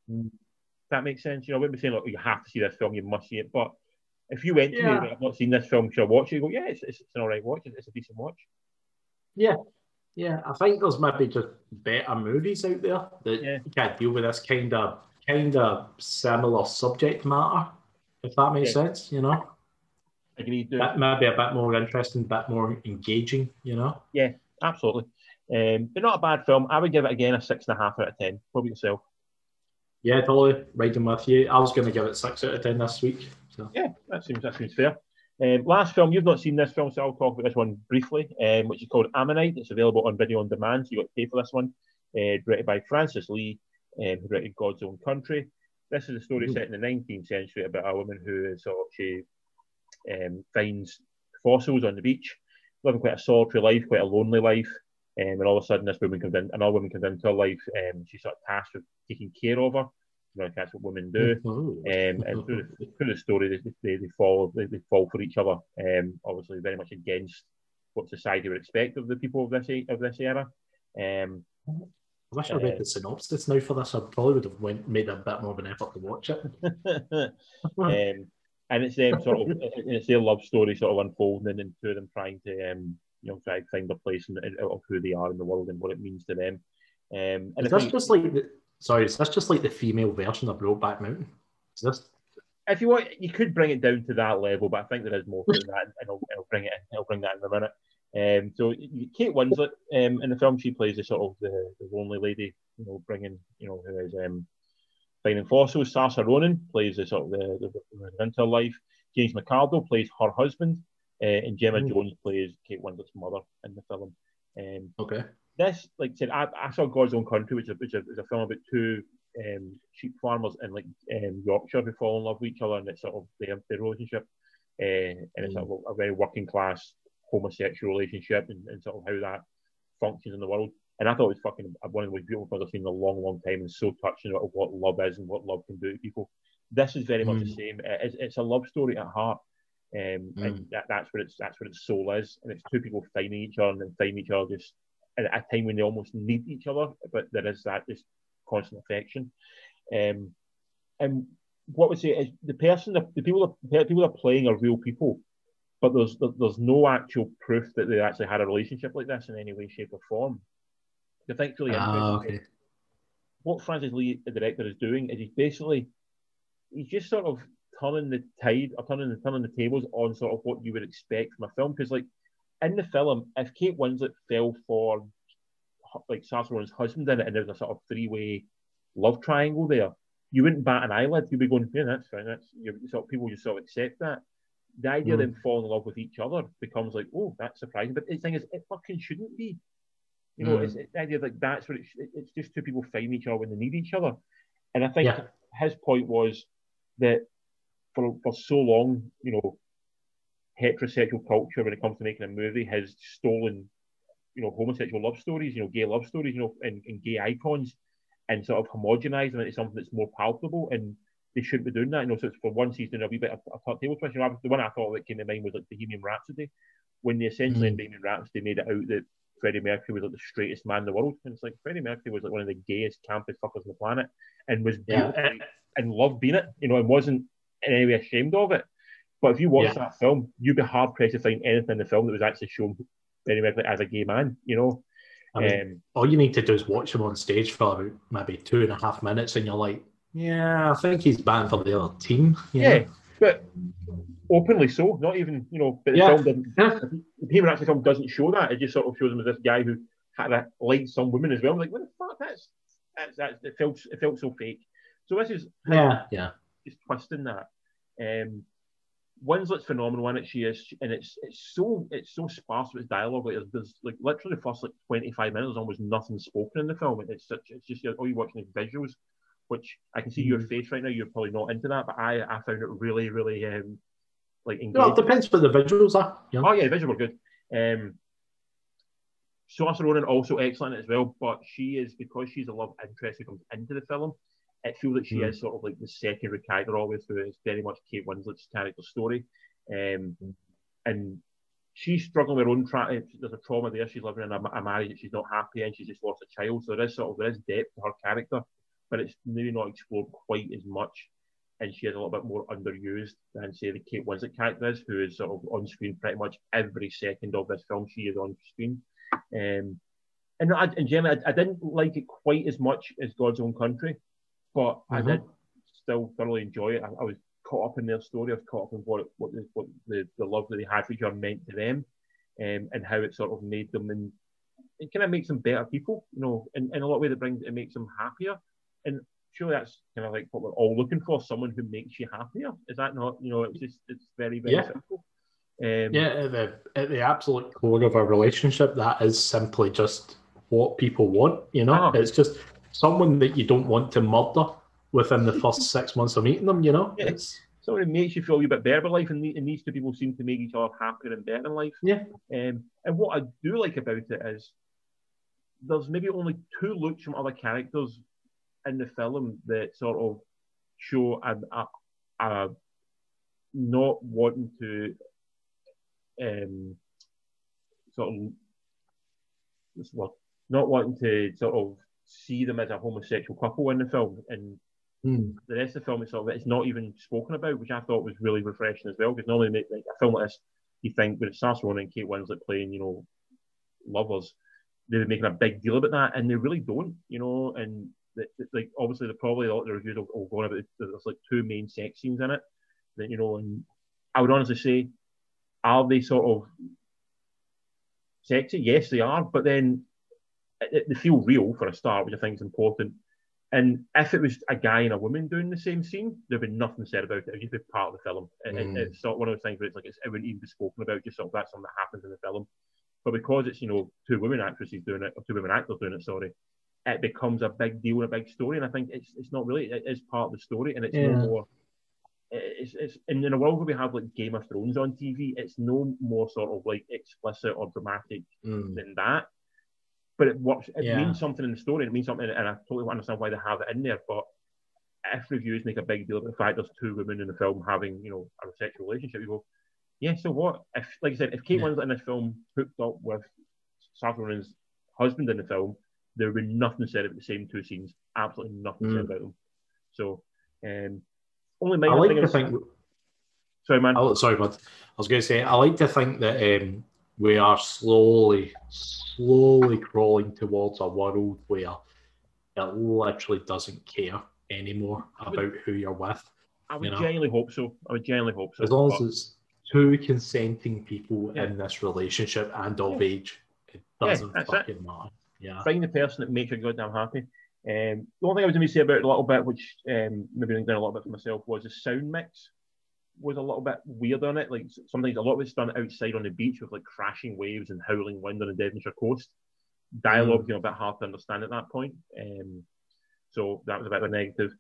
Mm. If that makes sense. You know, I wouldn't be saying like you have to see this film, you must see it. But if you went to Yeah. me, I've not seen this film, should I watch it? You go, yeah, it's, it's, it's an all right watch. It's, it's a decent watch. Yeah. Yeah, I think there's maybe just better movies out there that Yeah. can deal with this kind of kind of similar subject matter, if that makes Yeah. sense. You know, Agreed. that may be a bit more interesting, a bit more engaging. You know, Yeah, Absolutely. Um, but not a bad film. I would give it again a six and a half out of ten. What about yourself? yeah, totally riding with you. I was going to give it six out of ten this week. So Yeah, that seems that seems fair. Um, last film, you've not seen this film, so I'll talk about this one briefly, um, which is called Ammonite. It's available on video on demand, so you got to pay for this one. Uh, directed by Francis Lee, um, who directed God's Own Country. This is a story Mhm. set in the 19th century about a woman who is sort of, she um, finds fossils on the beach, living quite a solitary life, quite a lonely life. Um, and all of a sudden, this woman comes in, another woman comes into her life, and um, she's sort of tasked with taking care of her. You know, that's what women do. Um, and through the, through the story, they, they, they fall they, they fall for each other. Um, obviously, very much against what society would expect of the people of this of this era. Um, I wish I read the synopsis now for this. I probably would have went, made a bit more of an effort to watch it. um, and it's them sort of it's their love story sort of unfolding and two of them trying to um, you know try to find their place in, in, of who they are in the world and what it means to them. Um, and think- just like the, sorry? Is this just like the female version of Brokeback Mountain? Is this? if you want, you could bring it down to that level, but I think there is more to that, and I'll, I'll bring it. In, I'll bring that in a minute. Um, so Kate Winslet um, in the film, she plays the sort of the, the lonely lady, you know, bringing, you know, who is um, finding fossils. Saoirse Ronan plays the sort of the, the, the winter life. James McArdle plays her husband, uh, and Gemma Mm. Jones plays Kate Winslet's mother in the film. Um, Okay. This, like I said, I, I saw God's Own Country, which is, which is a film about two um, sheep farmers in like um, Yorkshire who fall in love with each other, and it's sort of their, their relationship, uh, and it's sort of a, a very working class homosexual relationship, and, and sort of how that functions in the world. And I thought it was fucking one of the most beautiful films I've seen in a long, long time, and so touching about what love is and what love can do to people. This is very much the Mm. same. It's, it's a love story at heart. Um, and Mm. that, that's what its that's what its soul is, and it's two people finding each other and finding each other just at a time when they almost need each other, but there is that just constant affection. Um, and what we say is the person, the, the people, the people that are playing are real people, but there's there's no actual proof that they actually had a relationship like this in any way, shape, or form. I think really interesting. okay. What Francis Lee, the director, is doing is he's basically he's just sort of turning the tide or turning the turning the tables on sort of what you would expect from a film. Because like in the film, if Kate Winslet fell for like Saoirse Ronan's husband in it, and there's a sort of three way love triangle there, you wouldn't bat an eyelid. You'd be going, yeah, that's fine. That's you sort of people just sort of accept that. The idea of Mm. them falling in love with each other becomes like, oh, that's surprising. But the thing is, it fucking shouldn't be. You know, Mm. it's, it's the idea of like that's what it, it's just two people find each other when they need each other. And I think Yeah. his point was that for for so long, you know, heterosexual culture when it comes to making a movie has stolen, you know, homosexual love stories, you know, gay love stories, you know, and, and gay icons, and sort of homogenise them into something that's more palpable. And they shouldn't be doing that. You know, so it's for one season a wee bit of a table twist. You know, the one I thought that came to mind was like Bohemian Rhapsody, when they essentially in Mm. Bohemian Rhapsody made it out that Freddie Mercury was like the straightest man in the world. And it's like Freddie Mercury was like one of the gayest, campest fuckers on the planet, and was Yeah. beautiful and loved being it. You know, and wasn't in any way ashamed of it. But if you watch Yeah. that film, you'd be hard pressed to find anything in the film that was actually shown Freddie Mercury as a gay man. You know, I mean, um, all you need to do is watch him on stage for about maybe two and a half minutes, and you're like, yeah, I think he's banned for the other team. know? yeah, but openly so. Not even you know, but the Yeah. film didn't. Yeah. The Bohemian Rhapsody film doesn't show that. It just sort of shows him as this guy who had a liked some women as well. I'm like, what the fuck? That's that's, that's it felt it felt so fake. So this is yeah, yeah. is twisting that. Um, Winslet's phenomenal in it. She is, and it's it's so it's so sparse with dialogue. Like there's, there's like literally the first like 25 minutes, almost nothing spoken in the film. And it's such it's just all you're watching is visuals, which I can see your Mm. face right now. You're probably not into that, but I I found it really really um like engaging. Well, it depends what the visuals are. Know? Oh yeah, the visuals were good. Um, Saoirse Ronan also excellent as well, but she is because she's a love interest who comes into the film. It feels like she Hmm. is sort of like the secondary character all the way through. It's very much Kate Winslet's character story, um, and she's struggling with her own tra- There's a trauma there. She's living in a, a marriage that she's not happy in. She's just lost a child, so there is sort of there is depth to her character, but it's maybe not explored quite as much. And she is a little bit more underused than say the Kate Winslet character is, who is sort of on screen pretty much every second of this film. She is on screen. Um, and I, and generally, I, I didn't like it quite as much as God's Own Country, but I Mhm. did still thoroughly enjoy it. I, I was caught up in their story. I was caught up in what what the, what the, the love that they had for each other meant to them, um, and how it sort of made them and it kind of makes them better people. You know, in, in a lot of ways, it brings it makes them happier. And surely that's kind of like what we're all looking for: someone who makes you happier. Is that not? You know, it's just it's very very Yeah. simple. Um, Yeah, at the, at the absolute core of a relationship, that is simply just what people want. You know, Ah. it's just someone that you don't want to murder within the first six months of meeting them. You know, Yeah. it's Something that makes you feel a bit better about life, and, and these two people seem to make each other happier and better in life. yeah, Um, and what I do like about it is there's maybe only two looks from other characters in the film that sort of show a, a, a not wanting to um, sort of the word? not wanting to sort of see them as a homosexual couple in the film and Mm. the rest of the film it's sort of it's not even spoken about, which I thought was really refreshing as well. Because normally make like a film like this, you think when it starts Ronan and Kate Winslet playing, you know, lovers, they're making a big deal about that, and they really don't, you know. And the, the- like obviously, the probably a lot of the reviews will, will go about there's like two main sex scenes in it, that you know, and I would honestly say, are they sort of sexy? Yes, they are, but then it- they feel real for a start, which I think is important. And if it was a guy and a woman doing the same scene, there'd be nothing said about it. It'd just be part of the film. It- it- Mm. it's sort of one of those things where it's like it's, it wouldn't even be spoken about. Just sort of that's something that happens in the film. But because it's you know two women actresses doing it, or two women actors doing it, sorry, it becomes a big deal and a big story. And I think it's it's not really it is part of the story, and it's Yeah. no more. It's, it's in, in a world where we have like Game of Thrones on TV, it's no more sort of like explicit or dramatic Mm. than that. But it works. It Yeah. means something in the story. It means something, and I totally understand why they have it in there. But if reviews make a big deal about the fact there's two women in the film having, you know, a sexual relationship, you go, yeah. So what? If, like I said, if Kate Yeah. Winslet in this film hooked up with Ronan's husband in the film, there would be nothing said about the same two scenes. Absolutely nothing said Mm. about them. So, um, only my I like thing to is- think. Sorry, man. Oh, sorry, bud. I was going to say I like to think that um, we are slowly, slowly crawling towards a world where it literally doesn't care anymore about who you're with. I would you know. genuinely hope so. I would genuinely hope so. As long But- as it's two consenting people Yeah. in this relationship and of age, it doesn't it. fucking matter. Yeah. find the person that makes you goddamn happy. Um, the only thing I was going to say about it a little bit, which um, maybe down a little bit for myself, was the sound mix was a little bit weird on it. Like sometimes a lot of it's done outside on the beach with like crashing waves and howling wind on the Devonshire coast. Dialogue, you know, a bit hard to understand at that point. Um, so that was a bit of a negative.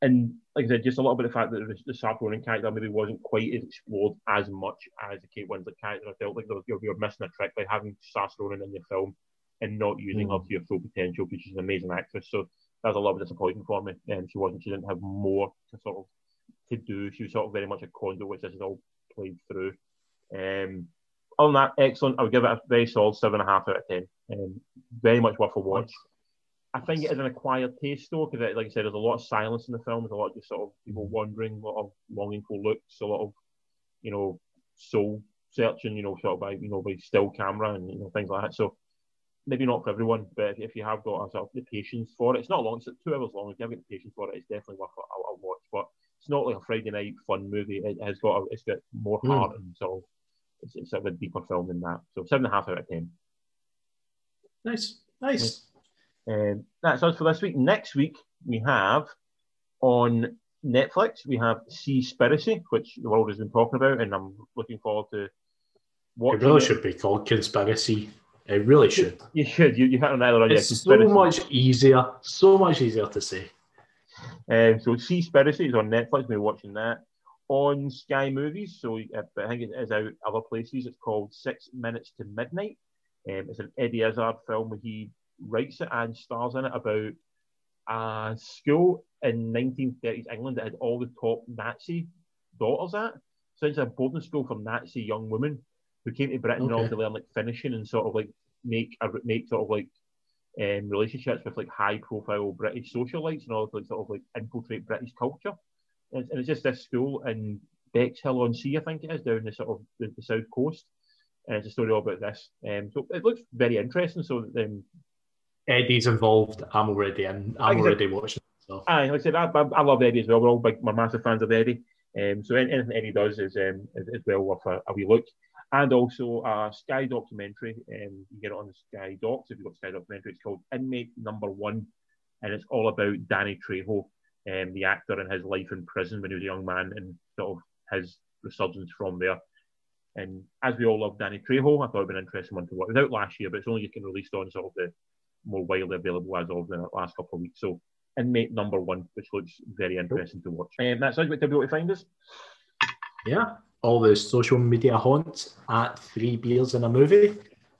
And like I said, just a little bit of the fact that the, the Saoirse Ronan character maybe wasn't quite as explored as much as the Kate Winslet character. I felt like there was, you're, you're, missing a trick by having Saoirse Ronan in your film and not using her to your full potential because she's an amazing actress. So that was a little bit disappointing for me. Um, she wasn't. She didn't have more to sort of to do. She was sort of very much a conduit, which this is all played through. Um, than that, excellent. I would give it a very solid seven and a half out of ten. Um, very much worth a watch. I think it is an acquired taste though, because like I said, there's a lot of silence in the film. There's a lot of just sort of people wandering, a lot of longing for looks, a lot of you know soul searching, you know, sort of by you know by still camera and you know things like that. So maybe not for everyone, but if, if you have got a sort of the patience for it, it's not long. It's two hours long. If you have got the patience for it, it's definitely worth a, a, watch. But it's not like a Friday night fun movie. It has got a, it's got more Mm. heart and sort of it's, it's sort of a deeper film than that. So seven and a half out of ten. Nice. Nice. Um, that's us for this week. Next week we have on Netflix we have Seaspiracy, which the world has been talking about, and I'm looking forward to It watching. really should be called conspiracy. It really should. You should. You, you hit on either on your It's so much easier, so much easier to say. Um, so Seaspiracy is on Netflix. We're watching that on Sky Movies. So uh, I think it is out other places. It's called Six Minutes to Midnight. Um, it's an Eddie Izzard film where he writes it and stars in it about a school in 1930s England that had all the top Nazi daughters at. So it's a boarding school for Nazi young women who came to Britain in order Okay. to learn like finishing and sort of like make a, make sort of like um, relationships with like high profile British socialites in order to like, sort of like infiltrate British culture. And, it's- and just this school in Bexhill on Sea, I think it is, down the sort of the, the south coast. And it's a story all about this. Um, so it looks very interesting. So um, Eddie's involved. I'm already in. I'm I said- already watching. So Aye, like I said, I, I, I love Eddie as well. We're all big, we're massive fans of Eddie. Um, so anything Eddie does is, um, is, is well worth a, a wee look. And also a Sky documentary. Um, you get it on the Sky Docs if you've got Sky documentary. It's called Inmate Number One, and it's all about Danny Trejo, um, the actor and his life in prison when he was a young man, and sort of his resurgence from there. And as we all love Danny Trejo, I thought it'd be an interesting one to watch. It was out last year, but it's only getting released on sort of the more widely available as of the last couple of weeks. So Inmate number one, which looks very interesting to watch. Um, that's us. What to be able to find us? yeah, all the social media haunts at Three Beers in a Movie.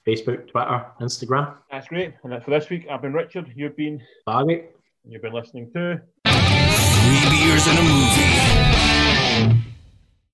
Facebook, Twitter, Instagram. That's great. And that's for this week. I've been Richard. You've been Barry. you've been listening to Beers and a movie.